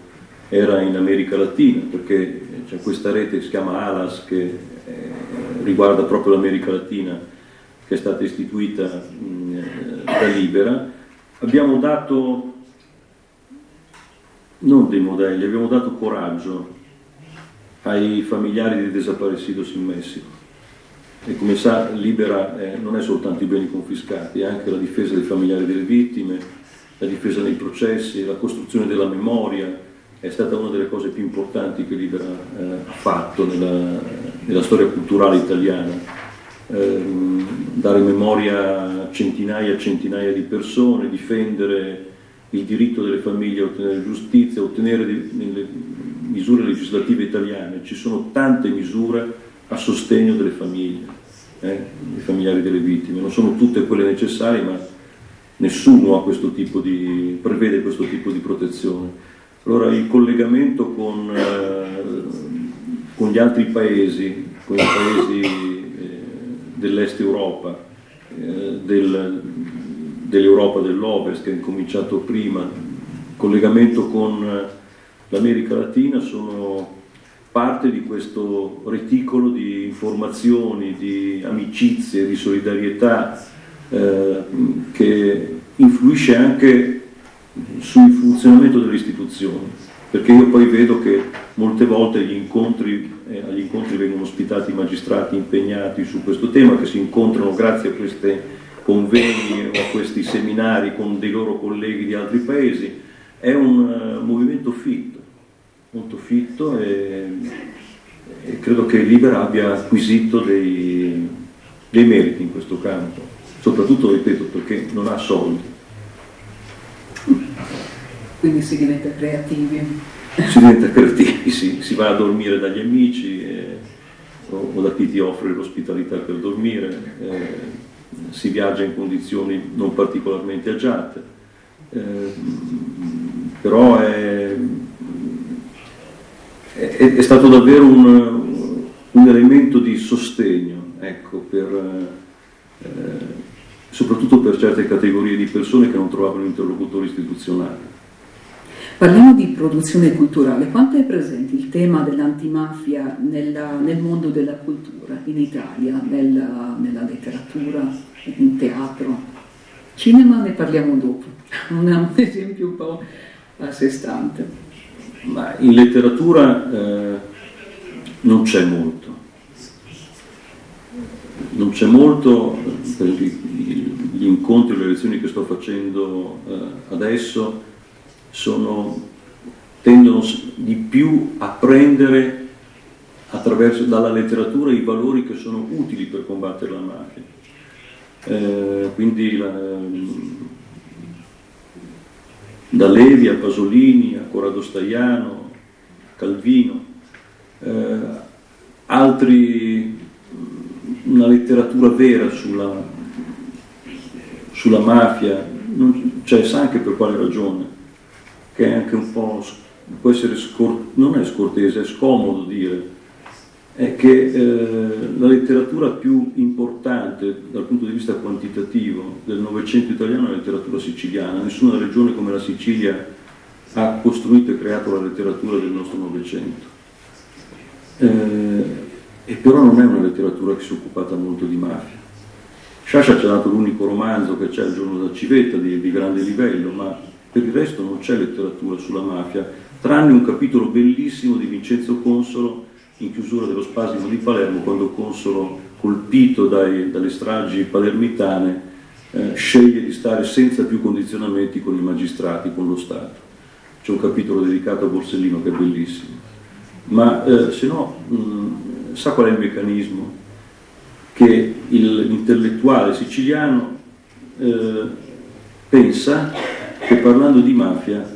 era in America Latina, perché c'è questa rete che si chiama ALAS che eh, riguarda proprio l'America Latina, che è stata istituita mh, da Libera. Abbiamo dato non dei modelli, abbiamo dato coraggio ai familiari dei desaparecidos in Messico. E come sa, Libera eh, non è soltanto i beni confiscati, è anche la difesa dei familiari delle vittime, la difesa nei processi, la costruzione della memoria, è stata una delle cose più importanti che Libera eh, ha fatto nella, nella, storia culturale italiana. Eh, dare memoria a centinaia e centinaia di persone, difendere il diritto delle famiglie a ottenere giustizia, ottenere nelle misure legislative italiane. Ci sono tante misure a sostegno delle famiglie, eh, dei familiari delle vittime. Non sono tutte quelle necessarie, ma nessuno questo di, prevede questo tipo di protezione. Allora il collegamento con, eh, con gli altri paesi, con i paesi eh, dell'est Europa, eh, del, dell'Europa dell'Ovest che è incominciato prima, collegamento con eh, l'America Latina sono parte di questo reticolo di informazioni, di amicizie, di solidarietà eh, che influisce anche sul funzionamento delle istituzioni, perché io poi vedo che molte volte agli incontri, eh, agli incontri vengono ospitati magistrati impegnati su questo tema che si incontrano grazie a queste convegni o a questi seminari con dei loro colleghi di altri paesi, è un uh, movimento fitto, molto fitto e, e, credo che Libera abbia acquisito dei, dei meriti in questo campo, soprattutto, ripeto, perché non ha soldi. <laughs>
Quindi si diventa creativi.
Si diventa creativi, sì. si va a dormire dagli amici eh, o, o, da chi ti offre l'ospitalità per dormire. Eh, si viaggia in condizioni non particolarmente agiate, eh, però è, è, è, stato davvero un, un elemento di sostegno, ecco, per, eh, soprattutto per certe categorie di persone che non trovavano interlocutori istituzionali.
Parliamo di produzione culturale, quanto è presente il tema dell'antimafia nella, nel mondo della cultura in Italia, nella, nella letteratura, in teatro? Cinema ne parliamo dopo, non è un <laughs> esempio un po' a sé stante.
Ma in letteratura eh, non c'è molto, non c'è molto per gli incontri, le lezioni che sto facendo eh, adesso sono, tendono di più a prendere attraverso, dalla letteratura i valori che sono utili per combattere la mafia. Eh, quindi la, da Levi a Pasolini a Corrado Staiano, Calvino, eh, altri, una letteratura vera sulla, sulla mafia, non, cioè sa anche per quale ragione che è anche un po', può essere, scor- non è scortese, è scomodo dire, è che eh, la letteratura più importante dal punto di vista quantitativo del Novecento italiano è la letteratura siciliana. Nessuna regione come la Sicilia ha costruito e creato la letteratura del nostro Novecento. Eh, e però non è una letteratura che si è occupata molto di mafia. Sciascia ci ha dato l'unico romanzo che c'è il giorno da civetta di, di grande livello, ma per il resto non c'è letteratura sulla mafia, tranne un capitolo bellissimo di Vincenzo Consolo in chiusura dello spasimo di Palermo, quando Consolo, colpito dai, dalle stragi palermitane, eh, sceglie di stare senza più condizionamenti con i magistrati, con lo Stato. C'è un capitolo dedicato a Borsellino che è bellissimo. Ma eh, se no, mh, sa qual è il meccanismo? Che l'intellettuale siciliano eh, pensa che parlando di mafia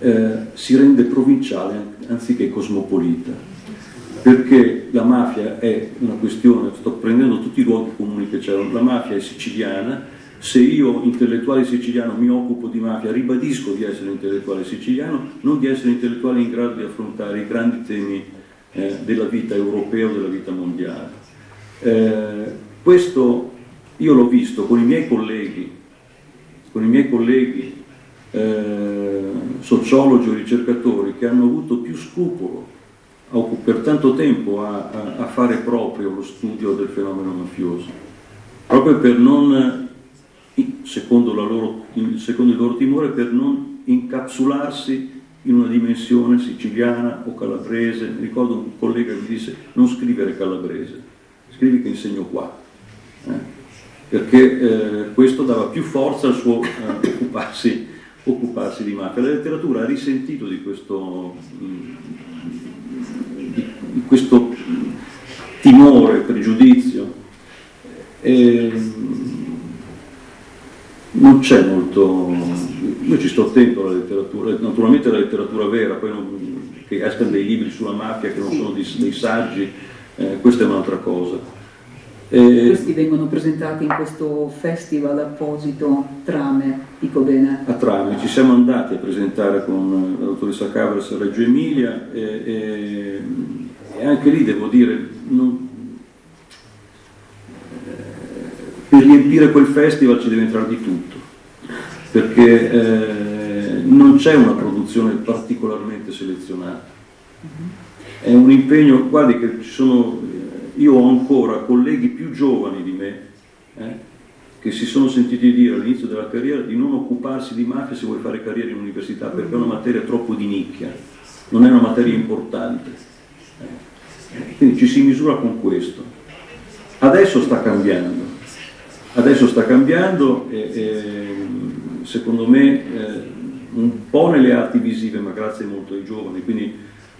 eh, si rende provinciale anziché cosmopolita, perché la mafia è una questione, sto prendendo tutti i luoghi comuni che c'erano, la mafia è siciliana, se io intellettuale siciliano mi occupo di mafia, ribadisco di essere intellettuale siciliano, non di essere intellettuale in grado di affrontare i grandi temi eh, della vita europea o della vita mondiale. Eh, questo io l'ho visto con i miei colleghi, con i miei colleghi eh, sociologi o ricercatori che hanno avuto più scrupolo per tanto tempo a, a, fare proprio lo studio del fenomeno mafioso, proprio per non secondo, loro, secondo, il loro timore, per non incapsularsi in una dimensione siciliana o calabrese. Mi ricordo un collega che mi disse non scrivere calabrese, scrivi che insegno qua. Eh? Perché eh, questo dava più forza al suo eh, occuparsi, occuparsi, di mafia. La letteratura ha risentito di questo, di, di questo timore, pregiudizio. E, non c'è molto, io ci sto attento alla letteratura, naturalmente la letteratura vera, poi non, che escano dei libri sulla mafia che non sono dei, dei saggi, eh, questa è un'altra cosa.
E Questi vengono presentati in questo festival apposito Trame, dico bene?
A Trame, ci siamo andati a presentare con la dottoressa Cabras a Reggio Emilia e, e, e anche lì devo dire, non, per riempire quel festival ci deve entrare di tutto, perché eh, non c'è una produzione particolarmente selezionata. È un impegno, guardi che ci sono, io ho ancora colleghi più giovani di me eh, che si sono sentiti dire all'inizio della carriera di non occuparsi di mafia se vuoi fare carriera in università perché è una materia troppo di nicchia, non è una materia importante. Eh. Quindi ci si misura con questo. Adesso sta cambiando Adesso sta cambiando e, e secondo me eh, un po' nelle arti visive, ma grazie molto ai giovani, quindi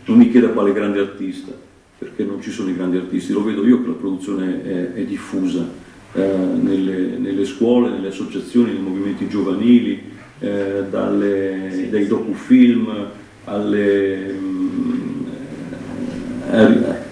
non mi chieda quale grande artista, perché non ci sono i grandi artisti, lo vedo io che la produzione è, è diffusa eh, nelle, nelle, scuole, nelle associazioni, nei movimenti giovanili, eh, dalle, dai docufilm alle... Mh, eh,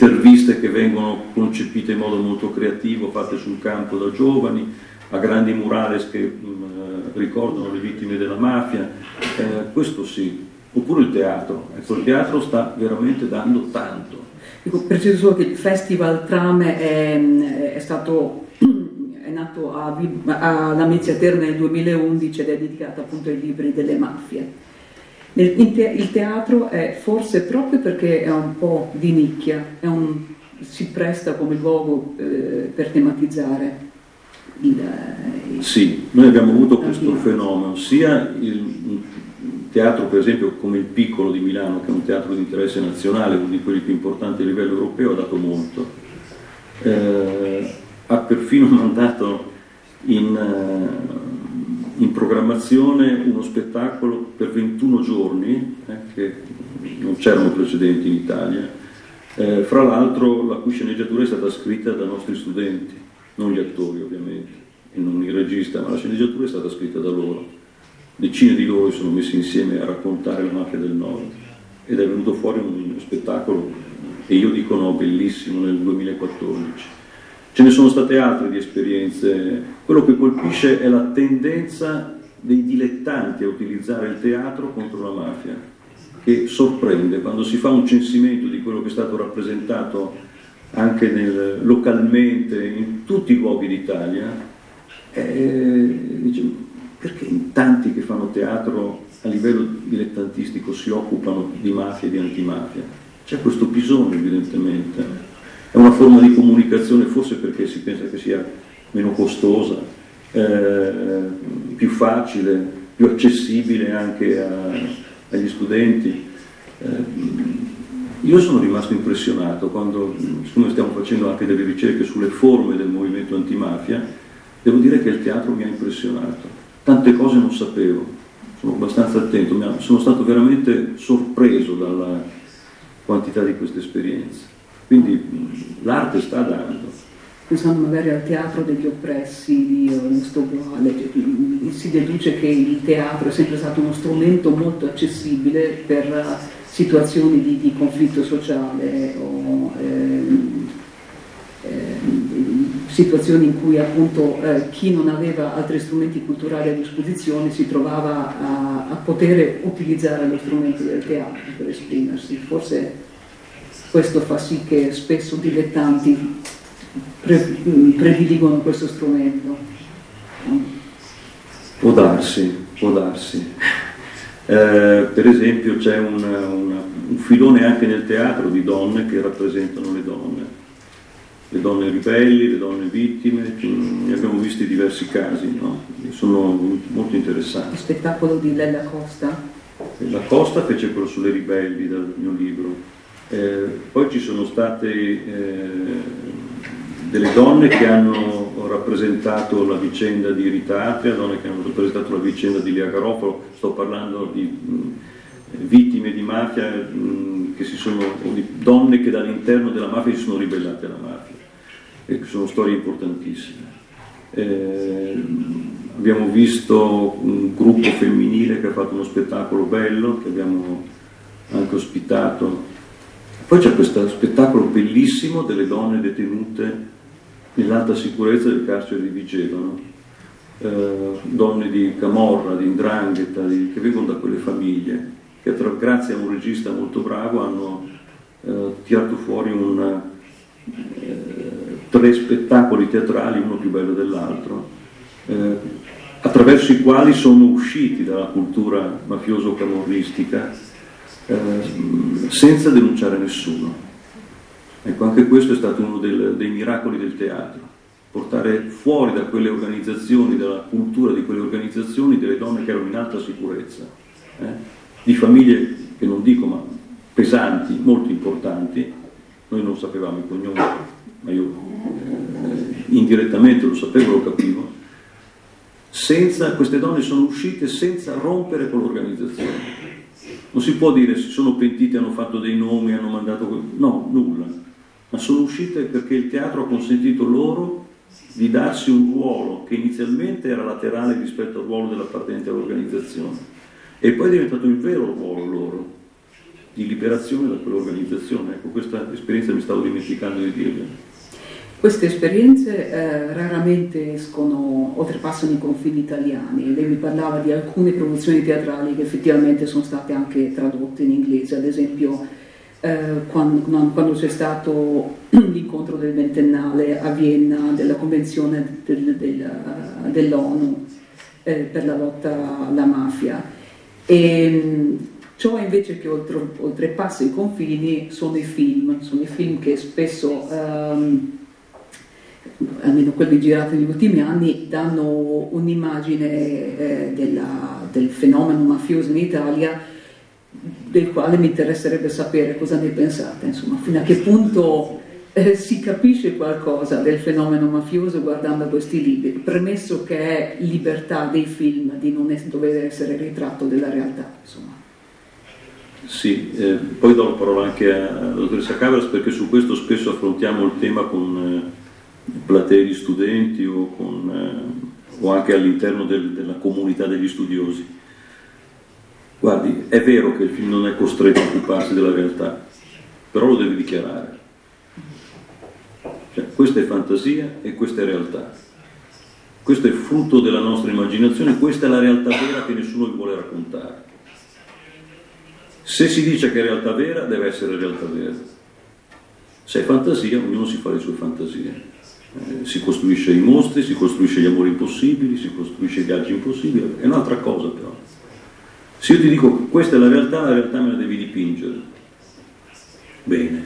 interviste che vengono concepite in modo molto creativo, fatte sul campo da giovani, a grandi murales che mh, mm, ricordano le vittime della mafia, eh, questo sì, oppure il teatro, ecco il teatro sta veramente dando tanto.
Dico, preciso solo che il Festival Trame è, è stato <clears throat> è nato a, a Lamezia Terme nel 2011 ed è dedicato appunto ai libri delle mafie. Il teatro è forse proprio perché è un po' di nicchia, un, si presta come luogo eh, per tematizzare il,
il, Sì, noi abbiamo avuto questo fenomeno, sia il teatro per esempio come il Piccolo di Milano, che è un teatro di interesse nazionale, uno di quelli più importanti a livello europeo, ha dato molto. Eh, ha perfino <laughs> mandato in... Eh, in programmazione uno spettacolo per 21 giorni, eh, che non c'erano precedenti in Italia. Eh, fra l'altro la cui sceneggiatura è stata scritta da nostri studenti, non gli attori ovviamente, e non il regista, ma la sceneggiatura è stata scritta da loro. Decine di loro si sono messi insieme a raccontare la mafia del nord ed è venuto fuori un spettacolo, e io dico no, bellissimo, nel 2014 Ce ne sono state altre di esperienze. Quello che colpisce è la tendenza dei dilettanti a utilizzare il teatro contro la mafia, che sorprende quando si fa un censimento di quello che è stato rappresentato anche nel, localmente in tutti i luoghi d'Italia. Eh, diciamo, perché in tanti che fanno teatro a livello dilettantistico si occupano di mafia e di antimafia? C'è questo bisogno evidentemente. È una forma di comunicazione forse perché si pensa che sia meno costosa, eh, più facile, più accessibile anche a, agli studenti. Eh, io sono rimasto impressionato quando, siccome stiamo facendo anche delle ricerche sulle forme del movimento antimafia, Devo dire che il teatro mi ha impressionato, tante cose non sapevo, sono abbastanza attento, sono stato veramente sorpreso dalla quantità di queste esperienze. Quindi l'arte sta dando
pensando magari al teatro degli oppressi di Augusto Boale, si deduce che il teatro è sempre stato uno strumento molto accessibile per situazioni di, di conflitto sociale o eh, eh, situazioni in cui appunto eh, chi non aveva altri strumenti culturali a disposizione si trovava a, a poter utilizzare lo strumento del teatro per esprimersi. Forse questo fa sì che spesso dilettanti pre- prediligono questo strumento.
Può darsi, può darsi. Eh, per esempio c'è una, una, un filone anche nel teatro di donne che rappresentano le donne, le donne ribelli, le donne vittime, ne abbiamo visti diversi casi, no? sono molto interessanti.
Il spettacolo di Lella Costa?
La Costa fece quello sulle ribelli dal mio libro, eh, poi ci sono state eh, delle donne che hanno rappresentato la vicenda di Rita Atria, donne che hanno rappresentato la vicenda di Lia Garofalo, sto parlando di mh, vittime di mafia, mh, che sono, di donne che dall'interno della mafia si sono ribellate alla mafia, e sono storie importantissime. Eh, abbiamo visto un gruppo femminile che ha fatto uno spettacolo bello, che abbiamo anche ospitato. Poi c'è questo spettacolo bellissimo delle donne detenute nell'alta sicurezza del carcere di Vigevano, eh, donne di Camorra, di Indrangheta, di, che vengono da quelle famiglie, che tra, grazie a un regista molto bravo hanno eh, tirato fuori una, eh, tre spettacoli teatrali, uno più bello dell'altro, eh, attraverso i quali sono usciti dalla cultura mafioso-camorristica eh, senza denunciare nessuno. Ecco, anche questo è stato uno del, dei miracoli del teatro, portare fuori da quelle organizzazioni, dalla cultura di quelle organizzazioni, delle donne che erano in alta sicurezza, eh? di famiglie che non dico ma pesanti, molto importanti, noi non sapevamo i cognomi, ma io eh, indirettamente lo sapevo, lo capivo, senza, queste donne sono uscite senza rompere con l'organizzazione. Non si può dire si sono pentite, hanno fatto dei nomi, hanno mandato... No, nulla ma sono uscite perché il teatro ha consentito loro di darsi un ruolo che inizialmente era laterale rispetto al ruolo dell'appartenente all'organizzazione e poi è diventato il vero ruolo loro di liberazione da quell'organizzazione. Ecco, questa esperienza mi stavo dimenticando di dirvi.
Queste esperienze eh, raramente escono, oltrepassano i confini italiani. Lei mi parlava di alcune produzioni teatrali che effettivamente sono state anche tradotte in inglese, ad esempio eh, quando, quando, c'è stato <clears throat> l'incontro del ventennale a Vienna della Convenzione del, del, dell'ONU eh, per la lotta alla mafia. E, ciò invece che oltre, oltrepassa i confini sono i film, sono i film che spesso, ehm, almeno quelli girati negli ultimi anni, danno un'immagine eh, della, del fenomeno mafioso in Italia del quale mi interesserebbe sapere cosa ne pensate, insomma, fino a che punto eh, si capisce qualcosa del fenomeno mafioso guardando questi libri, premesso che è libertà dei film di non es- dover essere ritratto della realtà. Insomma.
Sì, eh, poi do la parola anche alla dottoressa Cabras perché su questo spesso affrontiamo il tema con eh, platee di studenti o, con, eh, o anche all'interno del, della comunità degli studiosi. Guardi, è vero che il film non è costretto a occuparsi della realtà, però lo deve dichiarare. Cioè, questa è fantasia e questa è realtà. Questo è frutto della nostra immaginazione, questa è la realtà vera che nessuno vi vuole raccontare. Se si dice che è realtà vera, deve essere realtà vera. Se è fantasia, ognuno si fa le sue fantasie. Eh, si costruisce i mostri, si costruisce gli amori impossibili, si costruisce i viaggi impossibili, è un'altra cosa però. Se io ti dico questa è la realtà, la realtà me la devi dipingere. Bene.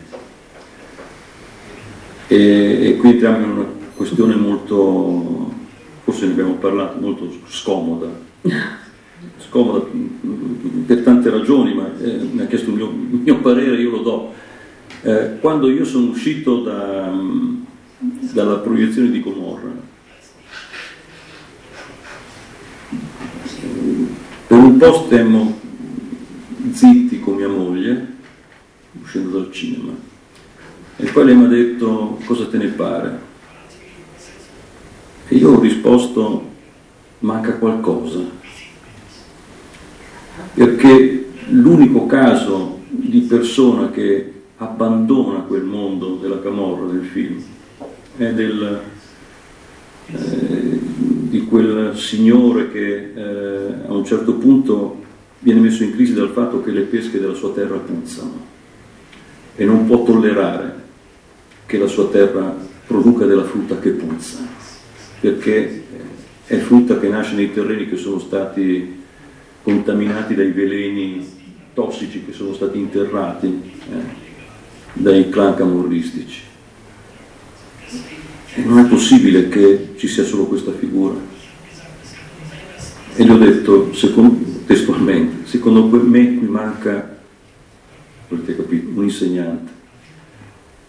E, e qui entriamo in una questione molto, forse ne abbiamo parlato, molto scomoda. <laughs> Scomoda per tante ragioni, ma eh, mi ha chiesto il mio, il mio, parere, io lo do. Eh, quando io sono uscito da, dalla proiezione di Comorra. Per un po' stemmo zitti con mia moglie, uscendo dal cinema, e poi lei mi ha detto cosa te ne pare. E io ho risposto manca qualcosa, perché l'unico caso di persona che abbandona quel mondo della camorra del film è del, eh, di quel signore che eh, a un certo punto viene messo in crisi dal fatto che le pesche della sua terra puzzano e non può tollerare che la sua terra produca della frutta che puzza, perché è frutta che nasce nei terreni che sono stati contaminati dai veleni tossici che sono stati interrati eh, dai clan camorristici. Non è possibile che ci sia solo questa figura. E gli ho detto, secondo, testualmente, secondo me qui manca, capito, un insegnante,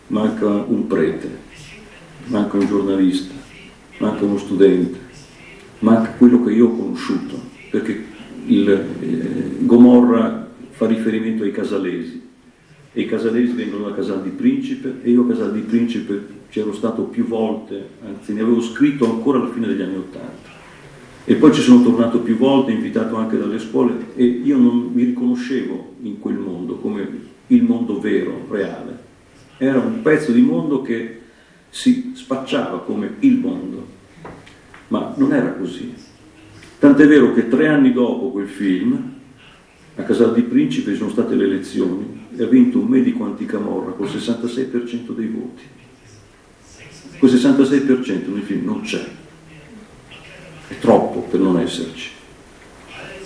manca un prete, manca un giornalista, manca uno studente, manca quello che io ho conosciuto, perché il, eh, Gomorra fa riferimento ai casalesi e i casalesi vengono da Casal di Principe e io a Casal di Principe c'ero stato più volte, anzi ne avevo scritto ancora alla fine degli anni Ottanta. E poi ci sono tornato più volte, invitato anche dalle scuole e io non mi riconoscevo in quel mondo come il mondo vero, reale. Era un pezzo di mondo che si spacciava come il mondo, ma non era così. Tant'è vero che tre anni dopo quel film, a Casal di Principe ci sono state le elezioni e ha vinto un medico anticamorra col 66% dei voti. Quel 66% nel film non c'è. È troppo per non esserci.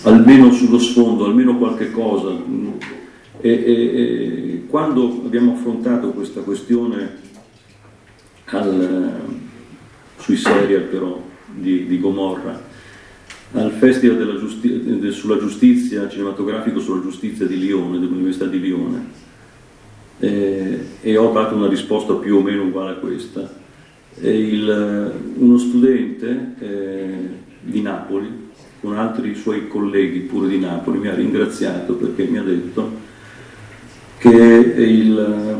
Almeno sullo sfondo, almeno qualche cosa. E, e, e quando abbiamo affrontato questa questione al, sui serial però di, di Gomorra, al Festival giusti- sulla giustizia, cinematografico sulla giustizia di Lione, dell'Università di Lione, eh, e ho dato una risposta più o meno uguale a questa. Il, uno studente eh, di Napoli, con altri suoi colleghi pure di Napoli, mi ha ringraziato perché mi ha detto che il,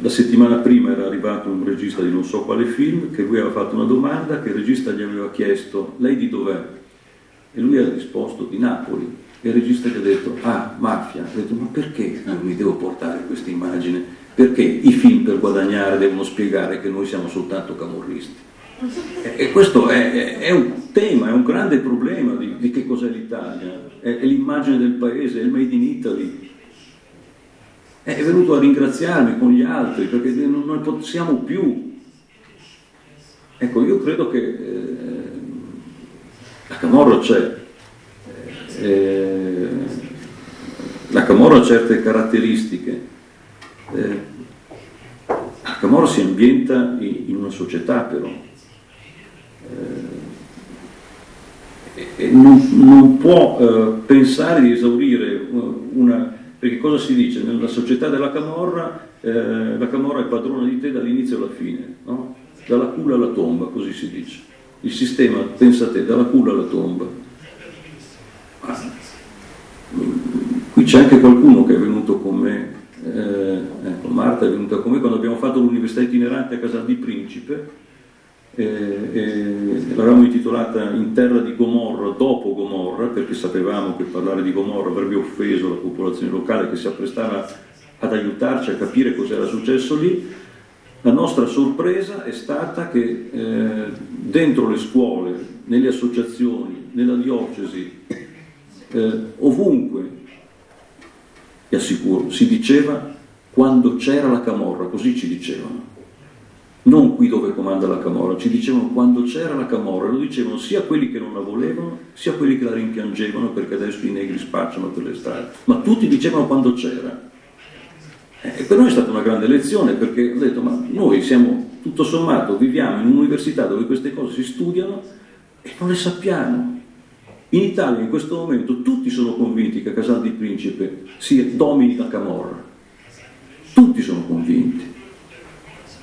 la settimana prima era arrivato un regista di non so quale film, che lui aveva fatto una domanda, che il regista gli aveva chiesto, lei di dov'è? E lui ha risposto di Napoli. E il regista gli ha detto, ah, mafia. Ha detto, ma perché non mi devo portare questa immagine? Perché i film per guadagnare devono spiegare che noi siamo soltanto camorristi? E questo è, è, un tema, è un grande problema di, di che cos'è l'Italia, è, è, l'immagine del paese, è il made in Italy. È venuto a ringraziarmi con gli altri perché non, non possiamo più. Ecco, io credo che eh, la Camorra c'è, eh, la Camorra ha certe caratteristiche, eh, Camorra si ambienta in, una società però, eh, e non, non può eh, pensare di esaurire una... perché cosa si dice? Nella società della Camorra, eh, la Camorra è padrona di te dall'inizio alla fine, no? dalla culla alla tomba, così si dice il sistema, pensa a te, dalla culla alla tomba. Qui c'è anche qualcuno che è venuto con me, eh, ecco, Marta è venuta con me quando abbiamo fatto l'università itinerante a Casal di Principe, eh, l'avevamo intitolata In terra di Gomorra dopo Gomorra, perché sapevamo che parlare di Gomorra avrebbe offeso la popolazione locale che si apprestava ad aiutarci a capire cosa era successo lì. La nostra sorpresa è stata che eh, dentro le scuole, nelle associazioni, nella diocesi, eh, ovunque, vi assicuro, si diceva quando c'era la camorra, così ci dicevano. Non qui dove comanda la camorra, ci dicevano quando c'era la camorra, lo dicevano sia quelli che non la volevano, sia quelli che la rimpiangevano perché adesso i negri spacciano per le strade, ma tutti dicevano quando c'era. E per noi è stata una grande lezione perché ho detto ma noi siamo tutto sommato, viviamo in un'università dove queste cose si studiano e non le sappiamo. In Italia in questo momento tutti sono convinti che Casal di Principe si domini la Camorra. Tutti sono convinti.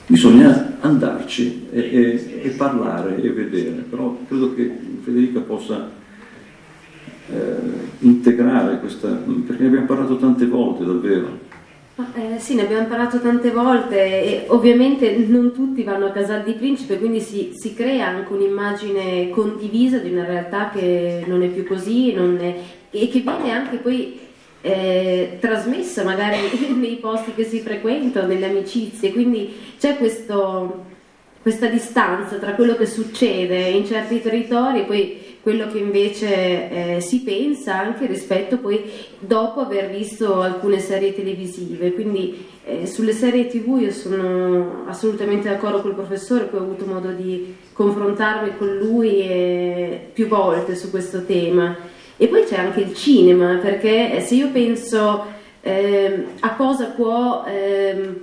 Bisogna andarci e, e, e parlare e vedere, però credo che Federica possa eh, integrare questa, perché ne abbiamo parlato tante volte davvero.
Eh, sì, ne abbiamo parlato tante volte e ovviamente non tutti vanno a Casal di Principe, quindi si, si crea anche un'immagine condivisa di una realtà che non è più così è, e che viene anche poi eh, trasmessa magari <laughs> nei posti che si frequentano, nelle amicizie, quindi c'è questo, questa distanza tra quello che succede in certi territori e poi quello che invece eh, si pensa anche rispetto poi dopo aver visto alcune serie televisive. Quindi eh, sulle serie tv io sono assolutamente d'accordo col professore, poi ho avuto modo di confrontarmi con lui eh, più volte su questo tema. E poi c'è anche il cinema, perché se io penso ehm, a cosa può ehm,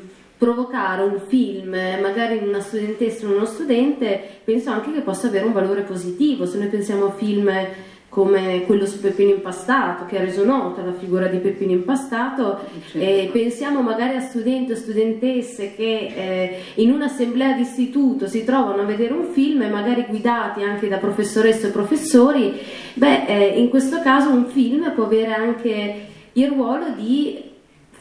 provocare un film, magari in una studentessa o uno studente, penso anche che possa avere un valore positivo. Se noi pensiamo a film come quello su Peppino Impastato, che ha reso nota la figura di Peppino Impastato, certo. e pensiamo magari a studenti o studentesse che eh, in un'assemblea d'istituto si trovano a vedere un film magari guidati anche da professoresse o professori, beh, eh, in questo caso un film può avere anche il ruolo di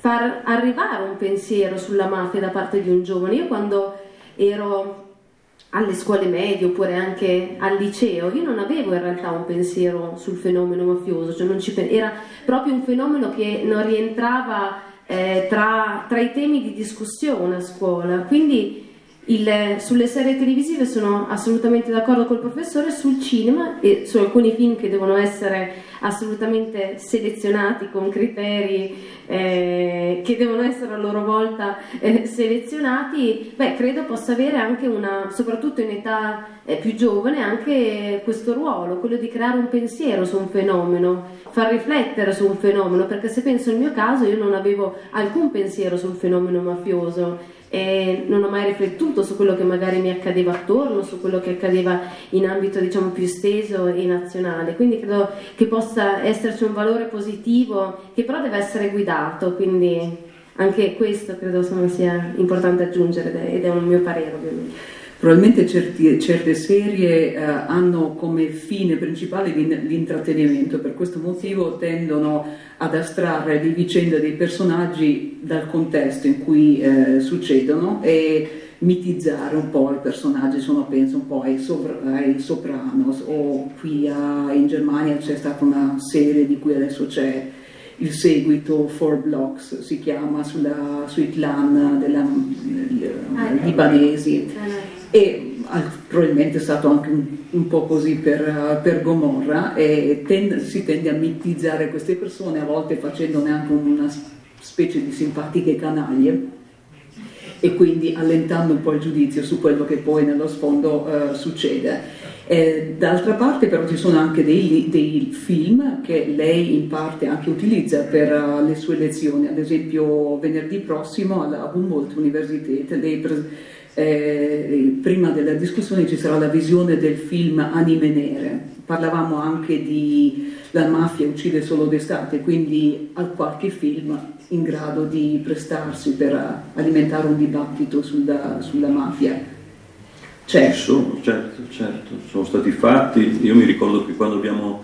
far arrivare un pensiero sulla mafia da parte di un giovane. Io quando ero alle scuole medie oppure anche al liceo, io non avevo in realtà un pensiero sul fenomeno mafioso, cioè pe- era proprio un fenomeno che non rientrava eh, tra, tra, i temi di discussione a scuola. Quindi il, sulle serie televisive sono assolutamente d'accordo col professore, sul cinema e su alcuni film che devono essere assolutamente selezionati con criteri eh, che devono essere a loro volta eh, selezionati, beh, credo possa avere anche una, soprattutto in età eh, più giovane, anche questo ruolo, quello di creare un pensiero su un fenomeno, far riflettere su un fenomeno, perché se penso al mio caso io non avevo alcun pensiero sul fenomeno mafioso e non ho mai riflettuto su quello che magari mi accadeva attorno, su quello che accadeva in ambito diciamo più esteso e nazionale. Quindi credo che possa esserci un valore positivo che però deve essere guidato, quindi anche questo credo sia importante aggiungere ed è un mio parere ovviamente.
Probabilmente certi, certe serie eh, hanno come fine principale l'intrattenimento, per questo motivo tendono ad astrarre le vicende dei personaggi dal contesto in cui eh, succedono e mitizzare un po' i personaggi, sono penso un po' ai, sovra- ai Sopranos o qui a, in Germania c'è stata una serie di cui adesso c'è il seguito, Four Blocks si chiama, sulla, sui clan della, ah, libanesi. E probabilmente è stato anche un, un po' così per, per Gomorra e tende, si tende a mitizzare queste persone a volte facendone anche una specie di simpatiche canaglie e quindi allentando un po' il giudizio su quello che poi nello sfondo uh, succede. Eh, d'altra parte però ci sono anche dei, dei, film che lei in parte anche utilizza per uh, le sue lezioni, ad esempio venerdì prossimo alla Humboldt Universität pre- eh, prima della discussione ci sarà la visione del film Anime Nere, parlavamo anche di La mafia uccide solo d'estate, quindi ha qualche film in grado di prestarsi per alimentare un dibattito sulla, sulla mafia.
Certo. Ci sono, certo, certo, sono stati fatti, io mi ricordo che quando abbiamo,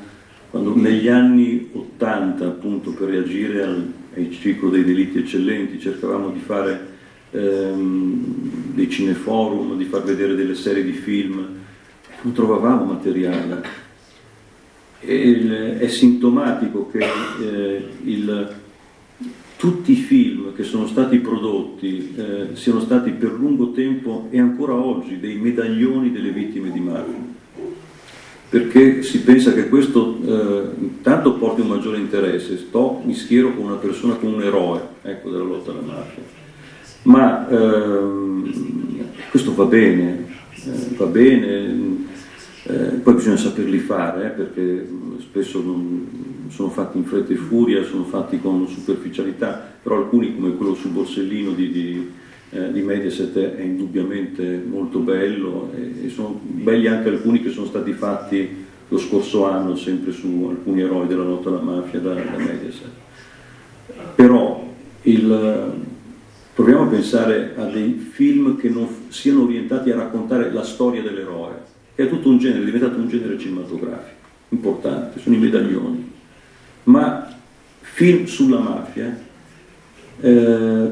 quando negli anni 80 appunto per reagire al, al ciclo dei delitti eccellenti cercavamo di fare ehm, dei cineforum, di far vedere delle serie di film, non trovavamo materiale. Il, è sintomatico che eh, il, tutti i film che sono stati prodotti eh, siano stati per lungo tempo e ancora oggi dei medaglioni delle vittime di mafia. Perché si pensa che questo eh, intanto porti un maggiore interesse, sto, mi schiero con una persona, con un eroe ecco, della lotta alla mafia. Ma ehm, questo va bene, eh, va bene, eh, poi bisogna saperli fare eh, perché spesso non, sono fatti in fretta e furia, sono fatti con superficialità, però alcuni come quello su Borsellino di, di, eh, di Mediaset è indubbiamente molto bello e, e, sono belli anche alcuni che sono stati fatti lo scorso anno sempre su alcuni eroi della lotta alla mafia da, da Mediaset. Però il, Proviamo a pensare a dei film che non siano orientati a raccontare la storia dell'eroe, che è tutto un genere, è diventato un genere cinematografico. importante, sono i medaglioni, ma film sulla mafia, eh,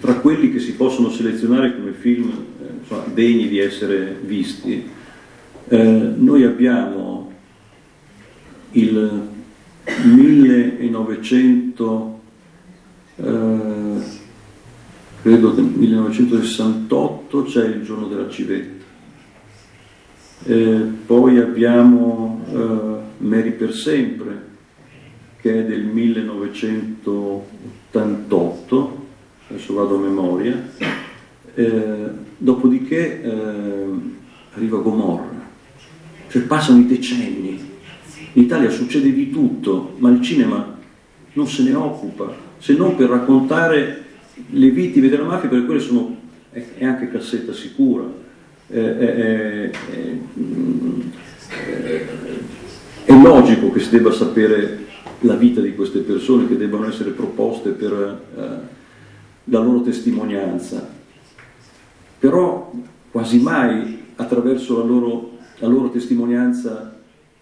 tra quelli che si possono selezionare come film eh, insomma, degni di essere visti, eh, noi abbiamo il 1900, eh, credo che 1968 c'è il giorno della civetta. Eh, poi abbiamo eh, Mary per sempre, che è del 1988, adesso vado a memoria, eh, dopodiché eh, arriva Gomorra, cioè passano i decenni, in Italia succede di tutto, ma il cinema non se ne occupa, se non per raccontare le vittime della mafia, perché quelle sono, è, anche cassetta sicura. È, è, è, logico che si debba sapere la vita di queste persone, che debbano essere proposte per uh, la loro testimonianza, però quasi mai attraverso la loro, la loro testimonianza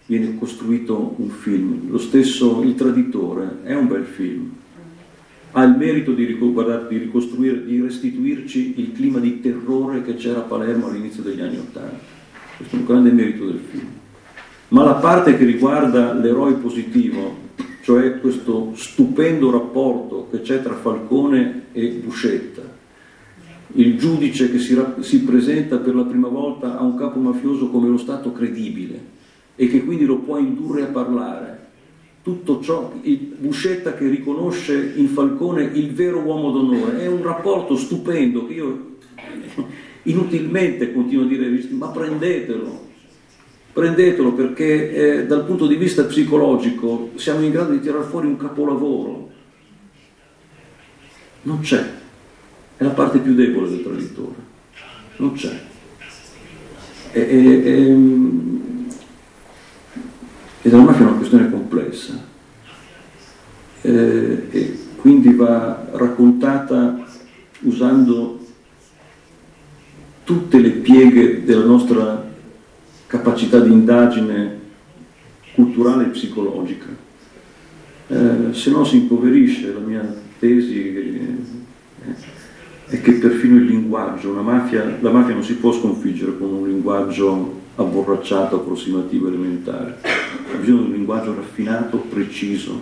viene costruito un film. Lo stesso Il Traditore è un bel film. Ha il merito di, di ricostruire, di restituirci il clima di terrore che c'era a Palermo all'inizio degli anni Ottanta. Questo è un grande merito del film. Ma la parte che riguarda l'eroe positivo, cioè questo stupendo rapporto che c'è tra Falcone e Buscetta, il giudice che si, si presenta per la prima volta a un capo mafioso come lo Stato credibile, e che quindi lo può indurre a parlare. Tutto ciò, Buscetta che riconosce in Falcone il vero uomo d'onore, è un rapporto stupendo che io <laughs> inutilmente continuo a dire, ma prendetelo, prendetelo perché eh, dal punto di vista psicologico siamo in grado di tirare fuori un capolavoro. Non c'è, è la parte più debole del traditore, non c'è. E, e, e, e della mafia è una questione complessa eh, e quindi va raccontata usando tutte le pieghe della nostra capacità di indagine culturale e psicologica. Eh, se no si impoverisce, la mia tesi eh, è che perfino il linguaggio, mafia, la mafia non si può sconfiggere con un linguaggio abborracciato, approssimativo, elementare. Ha bisogno di un linguaggio raffinato, preciso,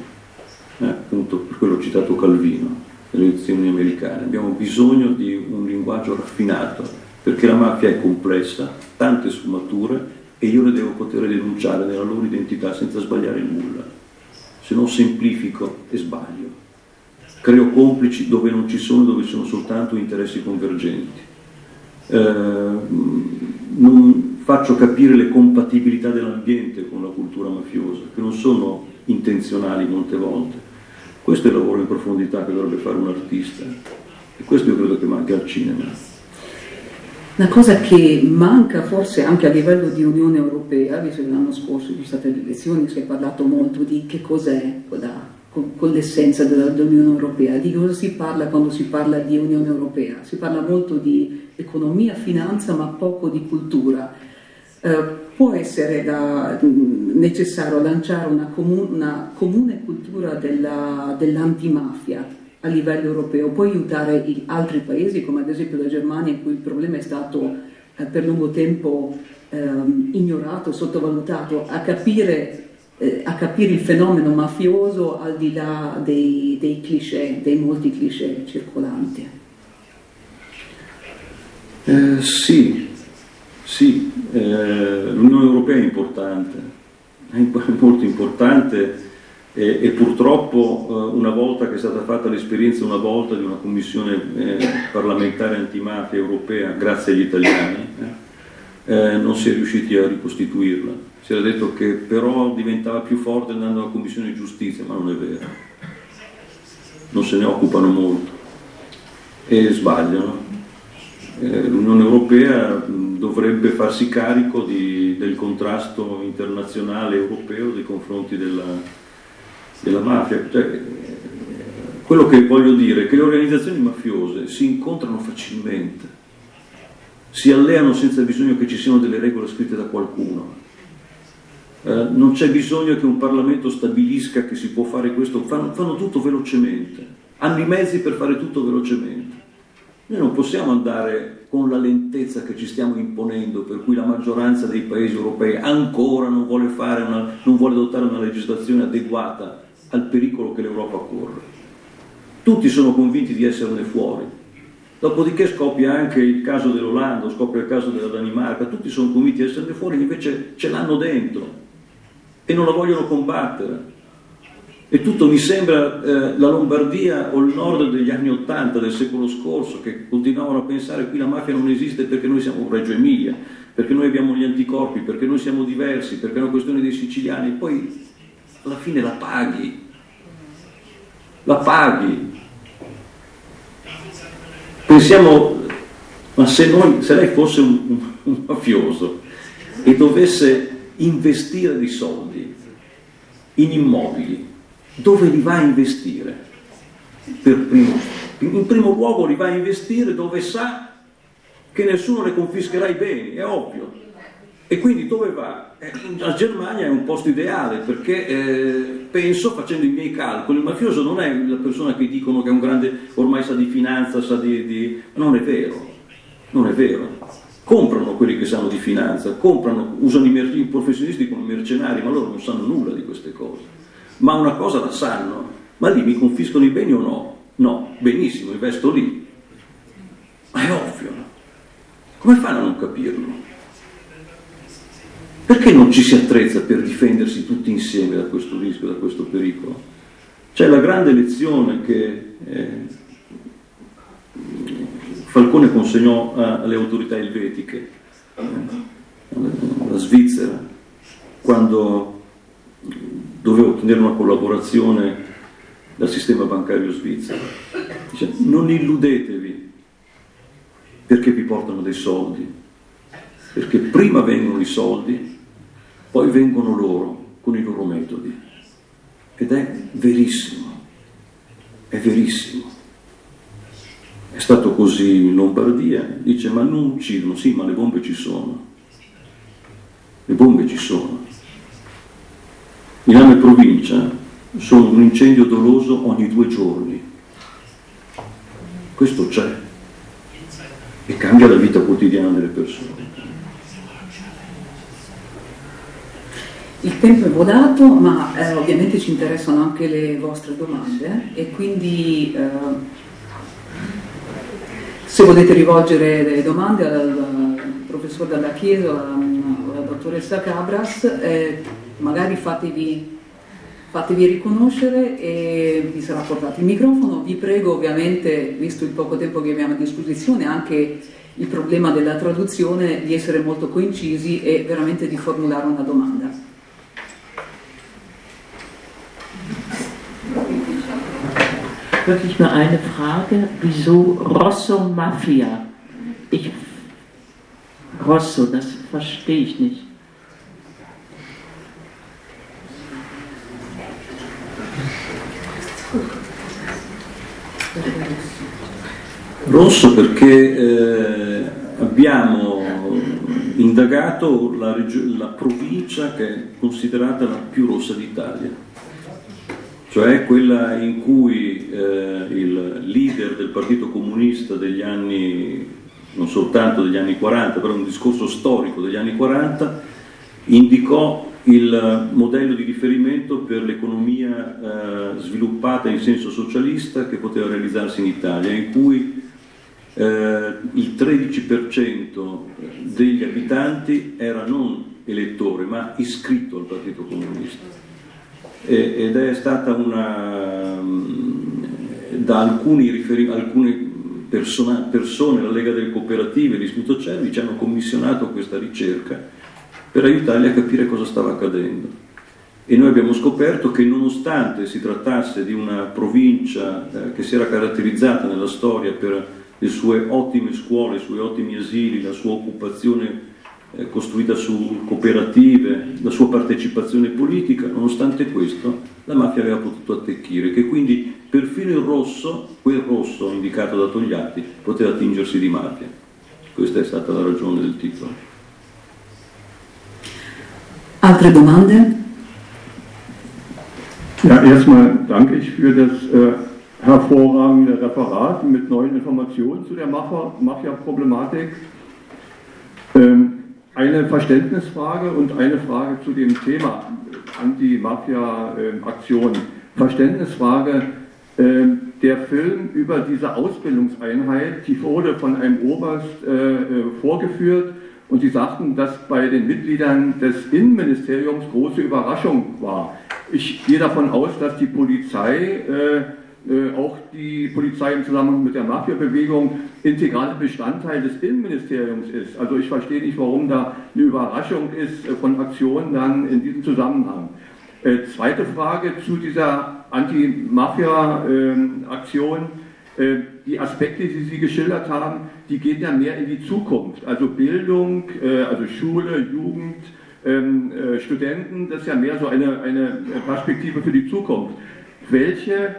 eh, appunto per quello ho citato Calvino nelle edizioni americane. Abbiamo bisogno di un linguaggio raffinato, perché la mafia è complessa, tante sfumature e io le devo poter denunciare nella loro identità senza sbagliare nulla, se no semplifico e sbaglio. Creo complici dove non ci sono, dove sono soltanto interessi convergenti. Eh, non, faccio capire le compatibilità dell'ambiente con la cultura mafiosa, che non sono intenzionali molte volte. Questo è il lavoro in profondità che dovrebbe fare un artista e questo io credo che manca al cinema.
Una cosa che manca forse anche a livello di Unione Europea, visto che l'anno scorso ci sono state le elezioni, si è parlato molto di che cos'è quella, con, con l'essenza dell'Unione Europea, di cosa si parla quando si parla di Unione Europea. Si parla molto di economia, finanza, ma poco di cultura. Eh, può essere da, necessario lanciare una, comun, una comune cultura della, dell'antimafia a livello europeo, può aiutare altri paesi come ad esempio la Germania in cui il problema è stato eh, per lungo tempo eh, ignorato, sottovalutato, a capire, eh, a capire, il fenomeno mafioso al di là dei, dei cliché, dei molti cliché circolanti.
Eh, sì, sì, eh, l'Unione Europea è importante, è molto importante e, e purtroppo eh, una volta che è stata fatta l'esperienza una volta di una commissione eh, parlamentare antimafia europea, grazie agli italiani, eh, eh, non si è riusciti a ricostituirla. Si era detto che però diventava più forte andando alla commissione giustizia, ma non è vero. Non se ne occupano molto e sbagliano. Eh, L'Unione Europea dovrebbe farsi carico di, del contrasto internazionale europeo nei confronti della, della mafia. Cioè, quello che voglio dire è che le organizzazioni mafiose si incontrano facilmente, si alleano senza bisogno che ci siano delle regole scritte da qualcuno. eh, non c'è bisogno che un Parlamento stabilisca che si può fare questo, fanno, fanno tutto velocemente, hanno i mezzi per fare tutto velocemente. Noi non possiamo andare con la lentezza che ci stiamo imponendo, per cui la maggioranza dei paesi europei ancora non vuole, una, non vuole adottare una legislazione adeguata al pericolo che l'Europa corre. Tutti sono convinti di esserne fuori. Dopodiché scoppia anche il caso dell'Olanda, scoppia il caso della Danimarca, tutti sono convinti di esserne fuori, invece ce l'hanno dentro e non la vogliono combattere. E tutto mi sembra eh, la Lombardia o il nord degli anni Ottanta del secolo scorso che continuavano a pensare qui la mafia non esiste perché noi siamo Reggio Emilia, perché noi abbiamo gli anticorpi, perché noi siamo diversi, perché è una questione dei siciliani, poi alla fine la paghi, la paghi. Pensiamo, ma se, noi, se lei fosse un, un, mafioso e dovesse investire dei soldi in immobili, dove li va a investire? Primo, in primo luogo li va a investire dove sa che nessuno le confischerà i beni, è ovvio. E quindi dove va? Eh, la Germania è un posto ideale perché eh, penso, facendo i miei calcoli, il mafioso non è la persona che dicono che è un grande, ormai sa di finanza, sa di... di... non è vero, non è vero comprano quelli che sanno di finanza, comprano, usano i, mer- i professionisti come mercenari, ma loro non sanno nulla di queste cose. Ma una cosa la sanno, ma lì mi confiscono i beni o no? No, benissimo, investo lì. Ma è ovvio. Come fanno a non capirlo? Perché non ci si attrezza per difendersi tutti insieme da questo rischio, da questo pericolo? C'è la grande lezione che eh, Falcone consegnò alle autorità elvetiche, la Svizzera, quando doveva ottenere una collaborazione dal sistema bancario svizzero. Dice, non illudetevi perché vi portano dei soldi, perché prima vengono i soldi, poi vengono loro con i loro metodi. Ed è verissimo, è verissimo. È stato così in Lombardia, dice ma non uccidono, sì ma le bombe ci sono, le bombe ci sono. Milano e provincia sono un incendio doloso ogni due giorni, questo c'è e cambia la vita quotidiana delle persone.
Il tempo è volato, ma eh, ovviamente ci interessano anche le vostre domande e quindi eh, se volete rivolgere delle domande al, professor Dalla Chiesa o alla, dottoressa Cabras, eh, magari fatevi, fatevi, riconoscere e vi sarà portato il microfono. Vi prego ovviamente, visto il poco tempo che abbiamo a disposizione, anche il problema della traduzione, di essere molto coincisi e veramente di formulare una domanda.
Wirklich nur eine Frage. Wieso Rosso Mafia? Ich, Rosso, das verstehe ich nicht.
Rosso perché eh, abbiamo indagato la, la provincia che è considerata la più rossa d'Italia cioè quella in cui eh, il leader del Partito Comunista degli anni, non soltanto degli anni 40, però un discorso storico degli anni 40, indicò il modello di riferimento per l'economia eh, sviluppata in senso socialista che poteva realizzarsi in Italia, in cui eh, il 13% degli abitanti era non elettore ma iscritto al Partito Comunista ed è stata una, mm, da alcuni, riferi, alcune persona, persone, la Lega delle Cooperative, l'Istituto Cervi, hanno commissionato questa ricerca per aiutarli a capire cosa stava accadendo. E noi abbiamo scoperto che nonostante si trattasse di una provincia eh, che si era caratterizzata nella storia per le sue ottime scuole, i suoi ottimi asili, la sua occupazione eh, costruita su cooperative, la sua partecipazione politica, nonostante questo la mafia aveva potuto attecchire, che quindi perfino il rosso, quel rosso indicato da Togliatti, poteva tingersi di mafia. Questa è stata la ragione del titolo.
Altre domande?
Ja, erstmal danke ich für das äh, hervorragende Referat mit neuen Informationen zu der Mafia-Problematik. Ähm, eine Verständnisfrage und eine Frage zu dem Thema Anti-Mafia-Aktion. Verständnisfrage, äh, der Film über diese Ausbildungseinheit, die wurde von einem Oberst äh, äh, vorgeführt und Sie sagten, dass bei den Mitgliedern des Innenministeriums große Überraschung war. Ich gehe davon aus, dass die Polizei äh, auch die Polizei im Zusammenhang mit der Mafia-Bewegung integraler Bestandteil des Innenministeriums ist. Also ich verstehe nicht, warum da eine Überraschung ist äh, von Aktionen dann in diesem Zusammenhang. Äh, zweite Frage zu dieser Anti-Mafia-Aktion. Die Aspekte, die Sie geschildert haben, die gehen ja mehr in die Zukunft. Also Bildung, also Schule, Jugend, ähm, äh, Studenten, das ist ja mehr so eine, eine Perspektive für die Zukunft. Welche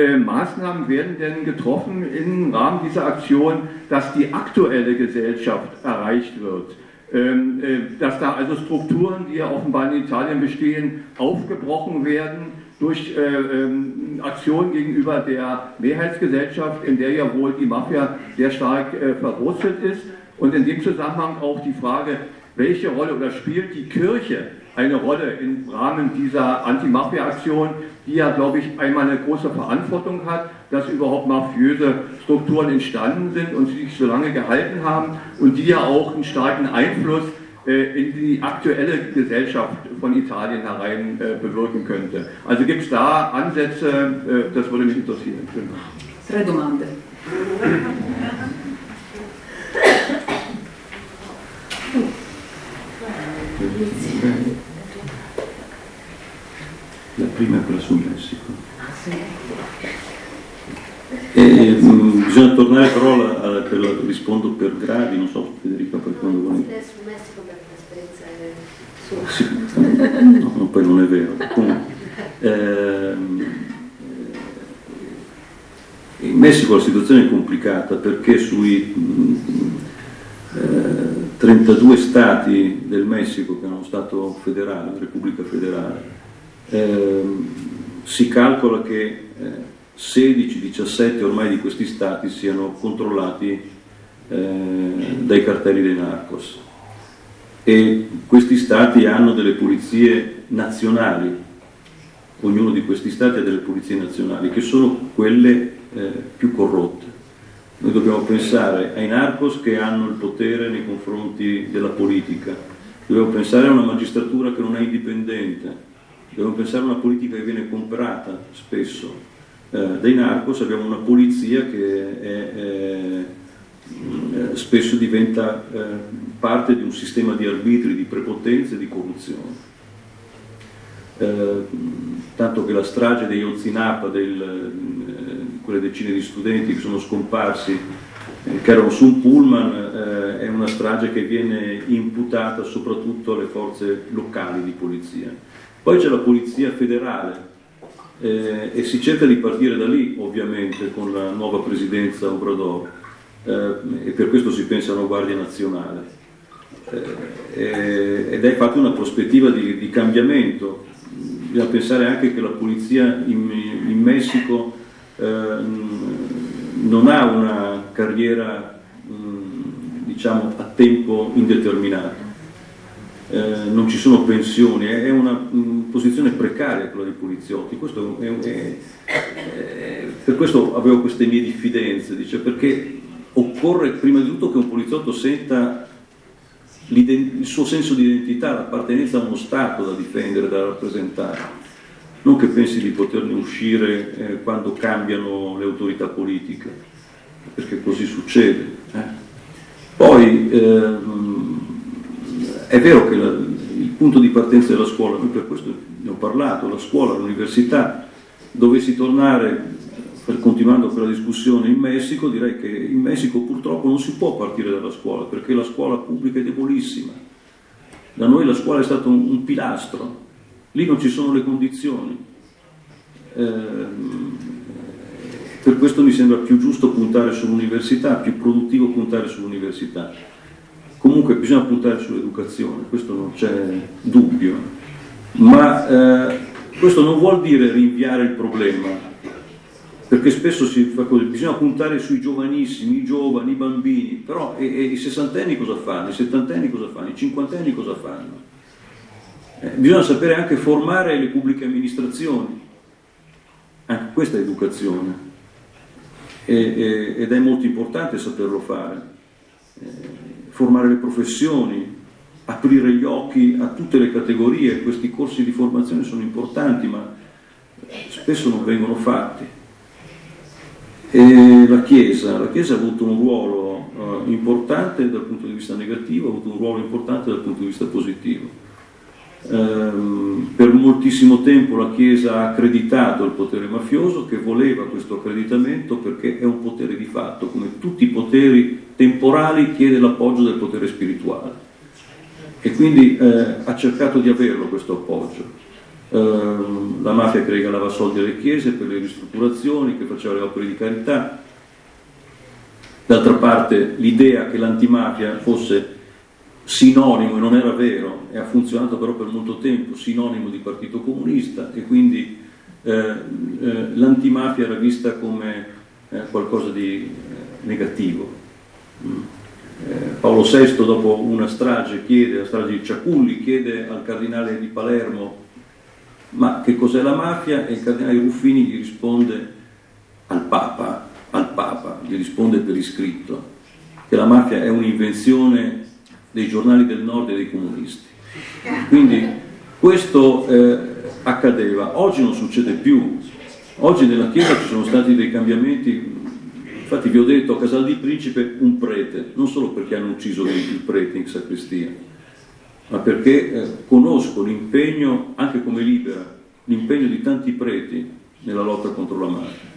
äh, Maßnahmen werden denn getroffen im Rahmen dieser Aktion, dass die aktuelle Gesellschaft erreicht wird? Ähm, äh, dass da also Strukturen, die ja offenbar in Italien bestehen, aufgebrochen werden durch äh, ähm, Aktionen gegenüber der Mehrheitsgesellschaft, in der ja wohl die Mafia sehr stark äh, verwurzelt ist. Und in dem Zusammenhang auch die Frage, welche Rolle oder spielt die Kirche eine Rolle im Rahmen dieser Anti-Mafia-Aktion, die ja, glaube ich, einmal eine große Verantwortung hat, dass überhaupt mafiöse Strukturen entstanden sind und sich so lange gehalten haben und die ja auch einen starken Einfluss äh, in die aktuelle Gesellschaft von Italien herein äh, bewirken könnte. Also gibt es da Ansätze, äh, das würde mich interessieren.
Tre domande. <laughs> <laughs> <laughs>
Prima è quella sul Messico. E, mh, mm, bisogna tornare però alla, alla, per la, rispondo per gradi, non so Federica per quando vuoi.
sul Messico per l'esperienza sua.
Sì, no, no, poi non è vero. Comunque, ehm, in Messico la situazione è complicata perché sui mh, eh, 32 stati del Messico che hanno uno Stato federale, Repubblica federale, eh, si calcola che eh, 16-17 ormai di questi stati siano controllati eh, dai cartelli dei narcos. E questi stati hanno delle polizie nazionali, ognuno di questi stati ha delle polizie nazionali che sono quelle eh, più corrotte. Noi dobbiamo pensare ai narcos che hanno il potere nei confronti della politica, dobbiamo pensare a una magistratura che non è indipendente, dobbiamo pensare a una politica che viene comprata spesso eh, dai narcos, abbiamo una polizia che è, è, eh, spesso diventa eh, parte di un sistema di arbitri, di prepotenza e di corruzione. Eh, tanto che la strage degli Ozinapa, del, quelle decine di studenti che sono scomparsi, eh, che erano su un pullman, eh, è una strage che viene imputata soprattutto alle forze locali di polizia. Poi c'è la polizia federale eh, e si cerca di partire da lì, ovviamente, con la nuova presidenza Obrador eh, e per questo si pensa a una Guardia Nazionale. Eh, ed è fatta una prospettiva di, di cambiamento. Bisogna pensare anche che la polizia in, in Messico Ehm, non ha una carriera diciamo a tempo indeterminato. Eh, non ci sono pensioni, è una mm, posizione precaria quella dei poliziotti. Questo è, è, è, per questo avevo queste mie diffidenze, dice, perché occorre prima di tutto che un poliziotto senta il suo senso di identità, l'appartenenza a uno Stato da difendere, da rappresentare non che pensi di poterne uscire eh, quando cambiano le autorità politiche, perché così succede. Eh. Poi ehm, è vero che la, il punto di partenza della scuola, noi per questo ne ho parlato, la scuola, l'università, dovessi tornare, continuando quella discussione in Messico, direi che in Messico purtroppo non si può partire dalla scuola, perché la scuola pubblica è debolissima. Da noi la scuola è stato un, un pilastro, lì non ci sono le condizioni. Eh, per questo mi sembra più giusto puntare sull'università, più produttivo puntare sull'università. Comunque bisogna puntare sull'educazione, questo non c'è dubbio, ma eh, questo non vuol dire rinviare il problema, perché spesso si fa così, bisogna puntare sui giovanissimi, i giovani, i bambini, però e, e i sessantenni cosa fanno, i settantenni cosa fanno, i cinquantenni cosa fanno? Eh, bisogna sapere anche formare le pubbliche amministrazioni, anche questa è educazione. E, e, ed è molto importante saperlo fare, eh, formare le professioni, aprire gli occhi a tutte le categorie, questi corsi di formazione sono importanti ma spesso non vengono fatti. E la Chiesa, la Chiesa ha avuto un ruolo uh, importante dal punto di vista negativo, ha avuto un ruolo importante dal punto di vista positivo. Um, per moltissimo tempo la Chiesa ha accreditato il potere mafioso che voleva questo accreditamento perché è un potere di fatto, come tutti i poteri temporali chiede l'appoggio del potere spirituale e quindi eh, ha cercato di averlo questo appoggio. Eh, la mafia che regalava soldi alle chiese per le ristrutturazioni, che faceva le opere di carità. D'altra parte l'idea che l'antimafia fosse sinonimo, e non era vero, e ha funzionato però per molto tempo, sinonimo di partito comunista e quindi eh, eh l'antimafia era vista come eh, qualcosa di eh, negativo. Mm. Eh, Paolo VI dopo una strage chiede, la strage di Ciaculli, chiede al cardinale di Palermo ma che cos'è la mafia e il cardinale Ruffini gli risponde al Papa, al Papa, gli risponde per iscritto che la mafia è un'invenzione dei giornali del nord e dei comunisti. Quindi questo eh, accadeva, oggi non succede più, oggi nella Chiesa ci sono stati dei cambiamenti Infatti vi ho detto a Casal di Principe un prete, non solo perché hanno ucciso il prete in sacrestia, ma perché eh, conosco l'impegno, anche come libera, l'impegno di tanti preti nella lotta contro la mafia.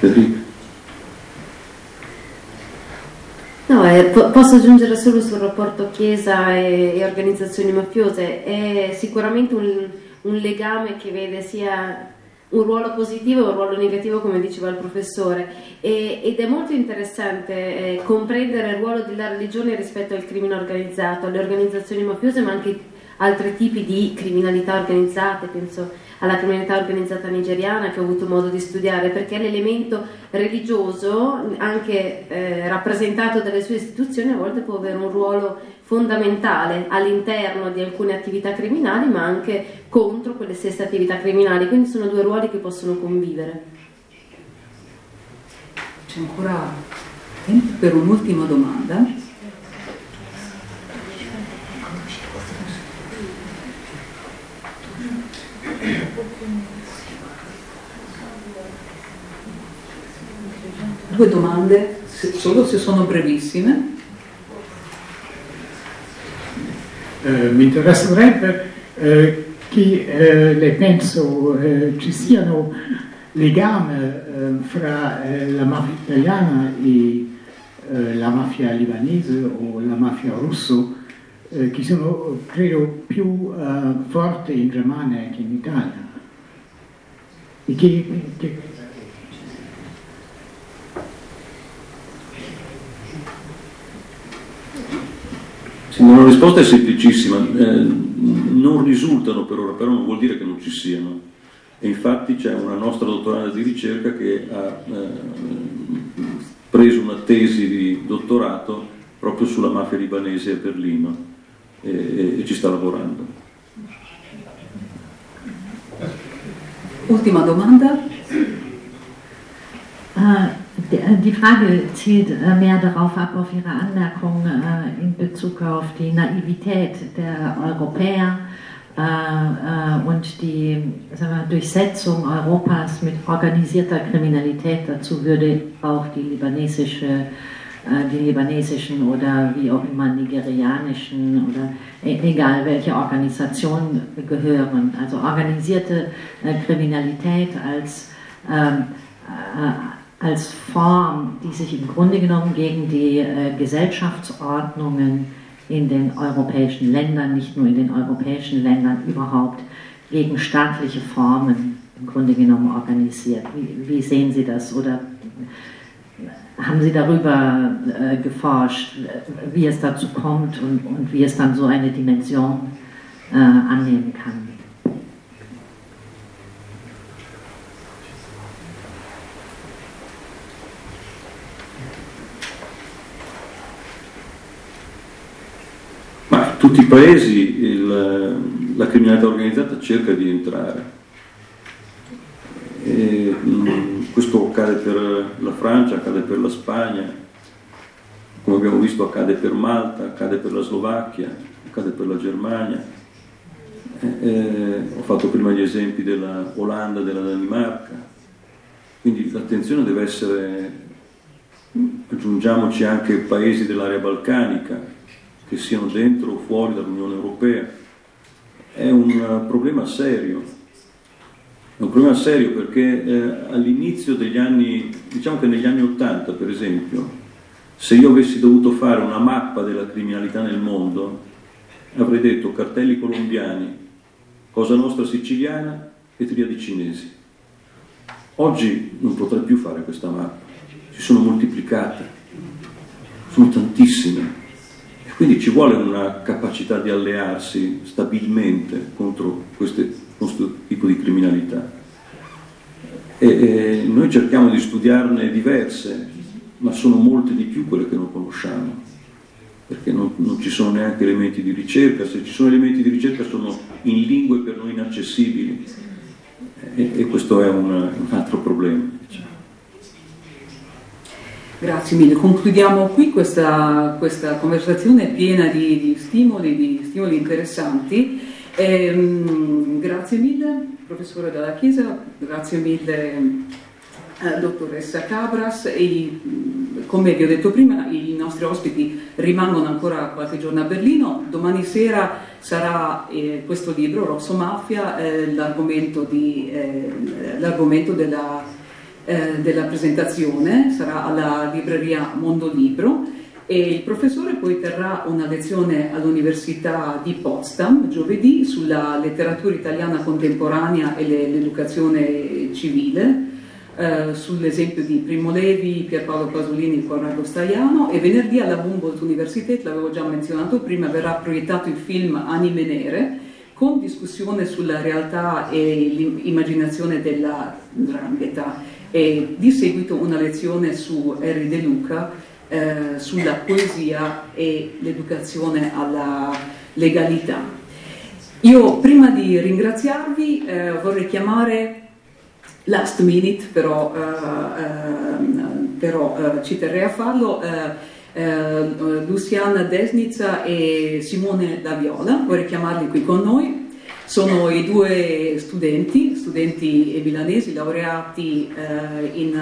Federica.
No, eh, po- posso aggiungere solo sul rapporto Chiesa e, e organizzazioni mafiose, è sicuramente un, un legame che vede sia un ruolo positivo e un ruolo negativo come diceva il professore. E, ed è molto interessante eh, comprendere il ruolo della religione rispetto al crimine organizzato, alle organizzazioni mafiose ma anche altri tipi di criminalità organizzate, penso alla criminalità organizzata nigeriana che ho avuto modo di studiare, perché l'elemento religioso, anche eh, rappresentato dalle sue istituzioni, a volte può avere un ruolo fondamentale all'interno di alcune attività criminali, ma anche contro quelle stesse attività criminali. Quindi sono due ruoli che possono convivere.
C'è ancora tempo per un'ultima domanda. Due domande, solo se sono brevissime.
Eh, mi interesserebbe eh, che eh, le penso eh, ci siano legami eh, fra eh, la mafia italiana e la mafia libanese o la mafia russa che sono credo più forti in Germania che in Italia. E che, che
la risposta è semplicissima, eh, non risultano per ora, però non vuol dire che non ci siano. E infatti c'è una nostra dottoranda di ricerca che ha eh, preso una tesi di dottorato proprio sulla mafia libanese a Berlino e, e, e ci sta lavorando.
Ultima domanda.
Uh, die Frage zielt äh, mehr darauf ab, auf Ihre Anmerkung äh, in Bezug auf die Naivität der Europäer äh, und die wir, Durchsetzung Europas mit organisierter Kriminalität. Dazu würde auch die libanesische die libanesischen oder wie auch immer nigerianischen oder e-, egal welche Organisation gehören. Also organisierte Kriminalität als ähm, als Form, die sich im Grunde genommen gegen die äh, Gesellschaftsordnungen in den europäischen Ländern, nicht nur in den europäischen Ländern überhaupt, gegen staatliche Formen im Grunde genommen organisiert. Wie, wie sehen Sie das? Oder haben Sie darüber äh, geforscht, wie es dazu kommt und, und, wie es dann so eine Dimension äh, annehmen kann?
Ma in tutti i paesi il, la criminalità organizzata cerca di entrare. E, mm, questo accade per la Francia, accade per la Spagna, come abbiamo visto accade per Malta, accade per la Slovacchia, accade per la Germania. Eh, ho fatto prima gli esempi della Olanda, della Danimarca, quindi l'attenzione deve essere, aggiungiamoci anche paesi dell'area balcanica, che siano dentro o fuori dall'Unione Europea. È un problema serio, è un problema serio perché eh, all'inizio degli anni, diciamo che negli anni Ottanta per esempio, se io avessi dovuto fare una mappa della criminalità nel mondo, avrei detto cartelli colombiani, Cosa Nostra siciliana e triadi cinesi. Oggi non potrei più fare questa mappa, si sono moltiplicate, sono tantissime. Quindi ci vuole una capacità di allearsi stabilmente contro queste, questo tipo di criminalità. E, e noi cerchiamo di studiarne diverse, ma sono molte di più quelle che non conosciamo, perché non, non ci sono neanche elementi di ricerca, se ci sono elementi di ricerca sono in lingue per noi inaccessibili e, e questo è un, un altro problema. Diciamo.
Grazie mille, concludiamo qui questa, questa conversazione piena di, di, stimoli, di stimoli interessanti. Ehm, grazie mille professore della Chiesa, grazie mille eh, dottoressa Cabras e come vi ho detto prima i nostri ospiti rimangono ancora qualche giorno a Berlino, domani sera sarà eh, questo libro Rosso Mafia, eh, l'argomento, di, eh, l'argomento della eh, della presentazione, sarà alla libreria Mondo Libro e il professore poi terrà una lezione all'Università di Potsdam giovedì sulla letteratura italiana contemporanea e l'educazione civile, eh, sull'esempio di Primo Levi, Pierpaolo Pasolini e Corrado Staiano. E venerdì alla Humboldt Universität, l'avevo già menzionato prima, verrà proiettato il film Anime Nere con discussione sulla realtà e l'immaginazione della drangheta e di seguito una lezione su Henry De Luca eh, sulla poesia e l'educazione alla legalità. Io prima di ringraziarvi eh, vorrei chiamare last minute, però, eh, ehm, però eh, ci terrei a farlo, eh, eh, Luciana Desnica e Simone Daviola, vorrei chiamarli qui con noi sono i due studenti, studenti milanesi, laureati eh, in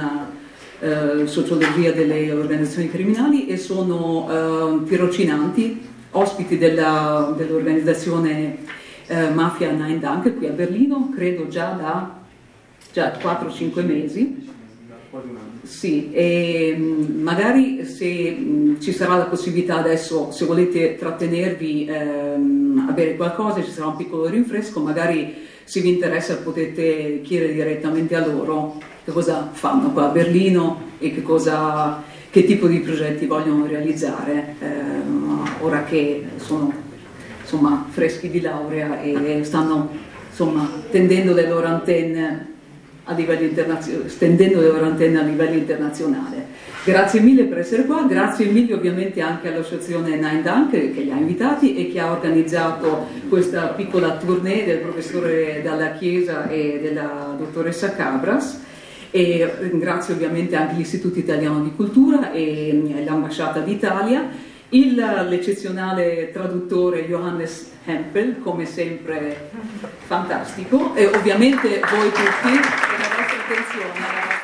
eh, sociologia delle organizzazioni criminali e sono eh, tirocinanti, ospiti della, dell'organizzazione eh, Mafia Nine Dank qui a Berlino, credo già da già 4-5 mesi. Sì, e mm, magari se mm, ci sarà la possibilità adesso, se volete trattenervi ehm, a bere qualcosa, ci sarà un piccolo rinfresco, magari se vi interessa potete chiedere direttamente a loro che cosa fanno qua a Berlino e che, cosa, che tipo di progetti vogliono realizzare ehm, ora che sono insomma, freschi di laurea e stanno insomma, tendendo le loro antenne a livello internazionale, stendendo le loro antenne a livello internazionale. Grazie mille per essere qua, grazie mille ovviamente anche all'associazione Nine Dunk che li ha invitati e che ha organizzato questa piccola tournée del professore Dalla Chiesa e della dottoressa Cabras e ringrazio ovviamente anche l'Istituto Italiano di Cultura e l'Ambasciata d'Italia il, l'eccezionale traduttore Johannes Hempel, come sempre fantastico, e ovviamente voi tutti per la vostra attenzione.